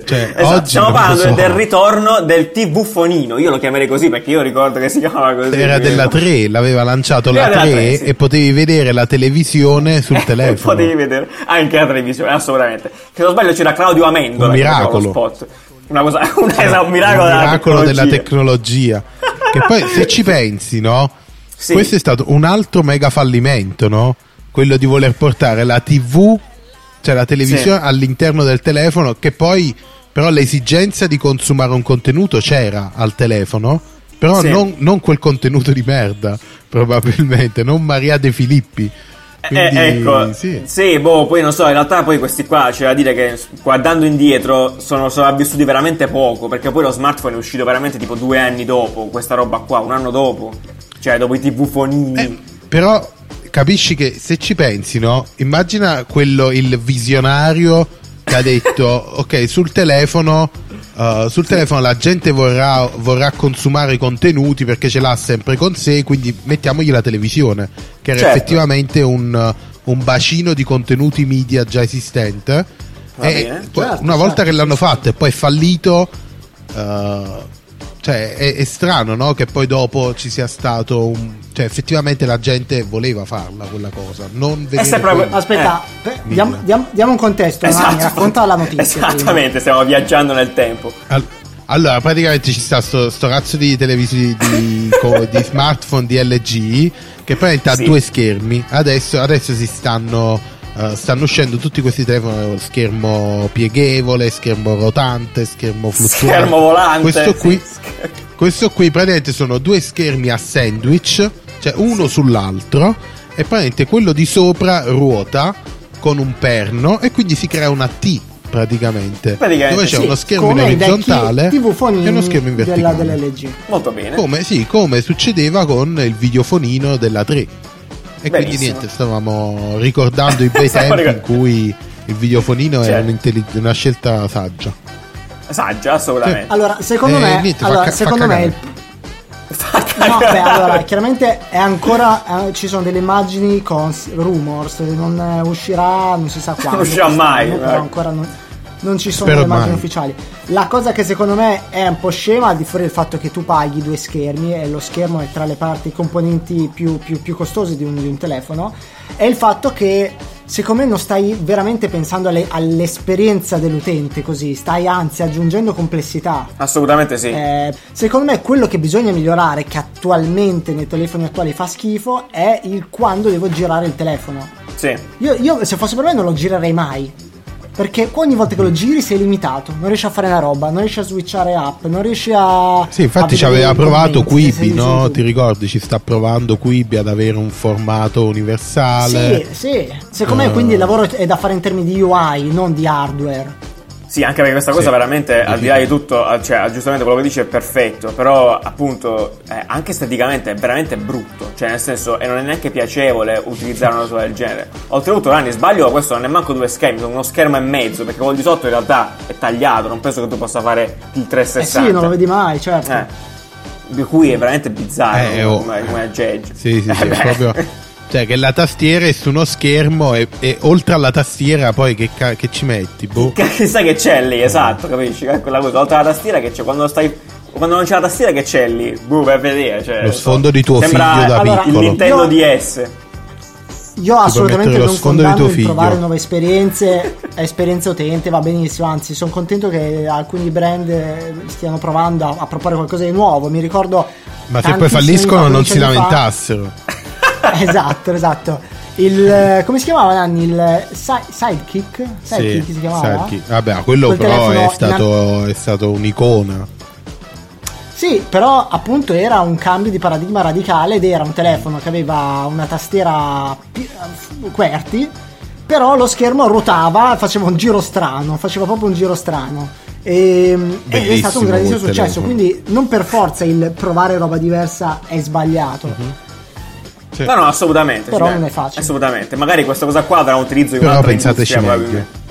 cioè, Esatto, oggi stiamo parlando so. del ritorno del TV fonino. Io lo chiamerei così perché io ricordo che si chiamava così. Era della 3, l'aveva lanciato la Era 3 della 3, sì. e potevi vedere la televisione sul telefono. Potevi vedere anche la televisione, assolutamente. Se non sbaglio c'era Claudio Amendola. Un faceva lo miracolo. spot. Una cosa, un, esatto, un miracolo, Un della miracolo della tecnologia. tecnologia. che poi, se ci pensi, no? Sì. Questo è stato un altro mega fallimento, no? Quello di voler portare la TV, cioè la televisione, Sì. all'interno del telefono, che poi, però, l'esigenza di consumare un contenuto c'era al telefono, però Sì. non, non quel contenuto di merda, probabilmente, non Maria De Filippi. Quindi, Eh, ecco, sì. sì. boh, poi non so, in realtà poi questi qua c'è da dire che guardando indietro sono sopravvissuti veramente poco, perché poi lo smartphone è uscito veramente tipo due anni dopo, questa roba qua, un anno dopo, cioè dopo i tv fonini. Eh, Però capisci che se ci pensi, no? Immagina quello, il visionario che ha detto, ok, sul telefono, uh, sul telefono la gente vorrà, vorrà consumare i contenuti perché ce l'ha sempre con sé, quindi mettiamogli la televisione, che era Certo. effettivamente un, un bacino di contenuti media già esistente. E bene. Certo, una volta certo, che l'hanno fatto e poi è fallito, uh, cioè è, è strano no? che poi dopo ci sia stato un... cioè effettivamente la gente voleva farla quella cosa, non vedere poi- que- Aspetta, Eh. diamo, diamo- diamo un contesto, Nani, racconta la notizia. prima. Esattamente, stiamo viaggiando nel tempo. Al- allora, praticamente ci sta sto, sto cazzo di televisioni di, di smartphone di LG che praticamente ha Sì. due schermi. Adesso, adesso si stanno, eh, stanno uscendo tutti questi telefoni: schermo pieghevole, schermo rotante, schermo fluttuante. Schermo volante. Questo sì. qui, questo qui praticamente sono due schermi a sandwich, cioè uno sull'altro, e praticamente quello di sopra ruota con un perno e quindi si crea una T praticamente, Praticamente, dove c'è sì, uno schermo in orizzontale e uno schermo in della, verticale. dell'LG. Molto bene. Come, sì, come succedeva con il videofonino della 3. E quindi niente, stavamo ricordando i bei tempi in ricord- cui il videofonino era Certo. un'intelli- una scelta saggia. Saggia, assolutamente. Allora, secondo Eh, me, niente, fa allora, fa secondo me cagare. il- No, beh, allora, chiaramente è ancora. eh, ci sono delle immagini con rumors, non uscirà, non si sa quando. Non uscirà mai, Però ecco. ancora non, non ci sono Spero le immagini mai. ufficiali. La cosa che secondo me è un po' scema, al di fuori del fatto che tu paghi due schermi e lo schermo è tra le parti componenti più, più, più costosi di un, di un telefono, è il fatto che secondo me non stai veramente pensando alle- all'esperienza dell'utente così, stai anzi aggiungendo complessità. Assolutamente sì. Eh, secondo me quello che bisogna migliorare, che attualmente nei telefoni attuali fa schifo, è il quando devo girare il telefono. Sì. Io, io, se fosse per me non lo girerei mai. Perché ogni volta che lo giri sei limitato, non riesci a fare una roba, non riesci a switchare app, non riesci a... Sì, infatti ci aveva provato Quibi, no? Ti ricordi? Ci sta provando Quibi ad avere un formato universale. Sì, sì. Secondo Eh. me quindi il lavoro è da fare in termini di UI, non di hardware. Sì, anche perché questa cosa Sì. veramente, al di là di tutto, eh, cioè, giustamente quello che dice è perfetto, però appunto eh, anche esteticamente è veramente brutto, cioè nel senso, e non è neanche piacevole utilizzare una cosa del genere. Oltretutto, Rani, sbaglio, questo non è manco due schermi, sono uno schermo e mezzo, perché quello di sotto in realtà è tagliato, non penso che tu possa fare il Eh 360. sì, non lo vedi mai, certo. Eh, di cui è veramente bizzarro Eh, oh. come, come aggeggio. Sì, sì, sì, Eh, è proprio. Cioè, che la tastiera è su uno schermo e, e oltre alla tastiera poi che, ca- che ci metti? Boh. Chissà che c'è lì, esatto, capisci? Quella cosa, oltre alla tastiera che c'è, quando stai. Quando non c'è la tastiera che c'è lì, boh, a vedere. Cioè, Lo sfondo di tuo sembra figlio da Allora, il piccolo. Nintendo Io- DS. Io assolutamente non sfondo di condanno tuo il figlio. provare nuove esperienze, esperienze utente, va benissimo, anzi sono contento che alcuni brand eh, stiano provando a, a proporre qualcosa di nuovo, mi ricordo... Ma se poi falliscono fa, non si 15 anni fa- lamentassero. esatto, esatto. Il, come si chiamava Nanni? Il si- Sidekick? Sidekick Sì, si chiamava? Sidekick. Vabbè, quello Quel però è stato, è stato un'icona. Sì, però appunto era un cambio di paradigma radicale ed era un telefono che aveva una tastiera pi- QWERTY, però lo schermo ruotava, faceva un giro strano, faceva proprio un giro strano. E, ed è stato un grandissimo successo, telefono. quindi non per forza il provare roba diversa è sbagliato. Mhm. Sì. No, no, assolutamente. Però sì, non è facile. Assolutamente. Magari questa cosa qua darà un utilizzo in Però un'altra pensateci industria, meglio. probabilmente.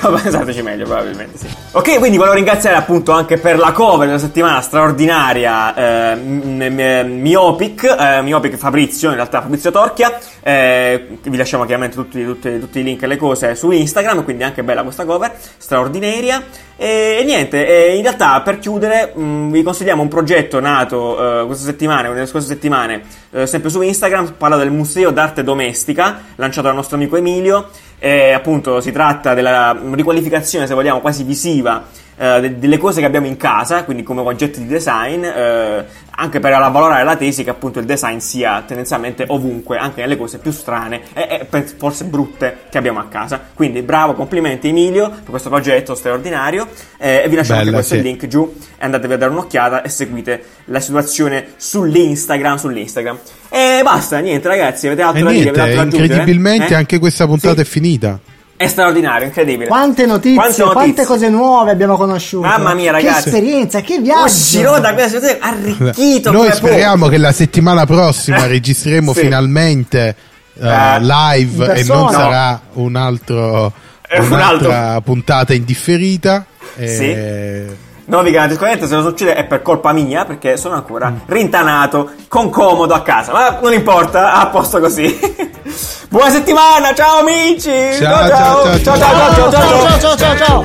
Pensateci meglio, probabilmente sì. Ok, quindi volevo ringraziare appunto anche per la cover della settimana straordinaria eh, Miopic, eh, Miopic Fabrizio, in realtà Fabrizio Torchia. eh, vi lasciamo chiaramente tutti, tutti- tutti i link e le cose su Instagram, quindi anche bella questa cover, straordinaria. E, e niente, e in realtà per chiudere mh, vi consigliamo un progetto nato eh, questa settimana, una delle scorse settimane, eh, sempre su Instagram, parla del Museo d'Arte Domestica, lanciato dal nostro amico Emilio. E appunto si tratta della riqualificazione, se vogliamo, quasi visiva eh, de- delle cose che abbiamo in casa, quindi come oggetti di design, eh, anche per avvalorare la tesi che appunto il design sia tendenzialmente ovunque, anche nelle cose più strane e, e forse brutte che abbiamo a casa. Quindi bravo, complimenti Emilio per questo progetto straordinario eh, e vi lasciamo anche Bella, questo sì. link giù e andatevi a dare un'occhiata e seguite la situazione sull'Instagram, sull'Instagram. E basta, niente ragazzi, avete altro E da dire? niente, Avete altro da aggiungere? incredibilmente Eh? anche questa puntata Sì. è finita. È straordinario, incredibile. Quante notizie, Quante quante, notizie. cose nuove abbiamo conosciuto. Mamma mia, ragazzi. Che esperienza, che viaggio. da questa situazione arricchito Noi speriamo poco. che la settimana prossima registreremo Sì. finalmente eh, Eh, live e non persona. sarà un altro, Eh, un un'altra puntata indifferita. E- Sì. No, vi garantisco niente, se lo succede è per colpa mia, perché sono ancora rintanato, con comodo a casa. Ma non importa, a posto così. Buona settimana, ciao amici! Ciao, ciao, ciao, ciao, ciao, Ciao, ciao, ciao, ciao. ciao, ciao, ciao.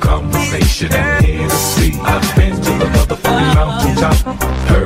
Conversation and Hennessy. I've been to the motherfucking mountaintop.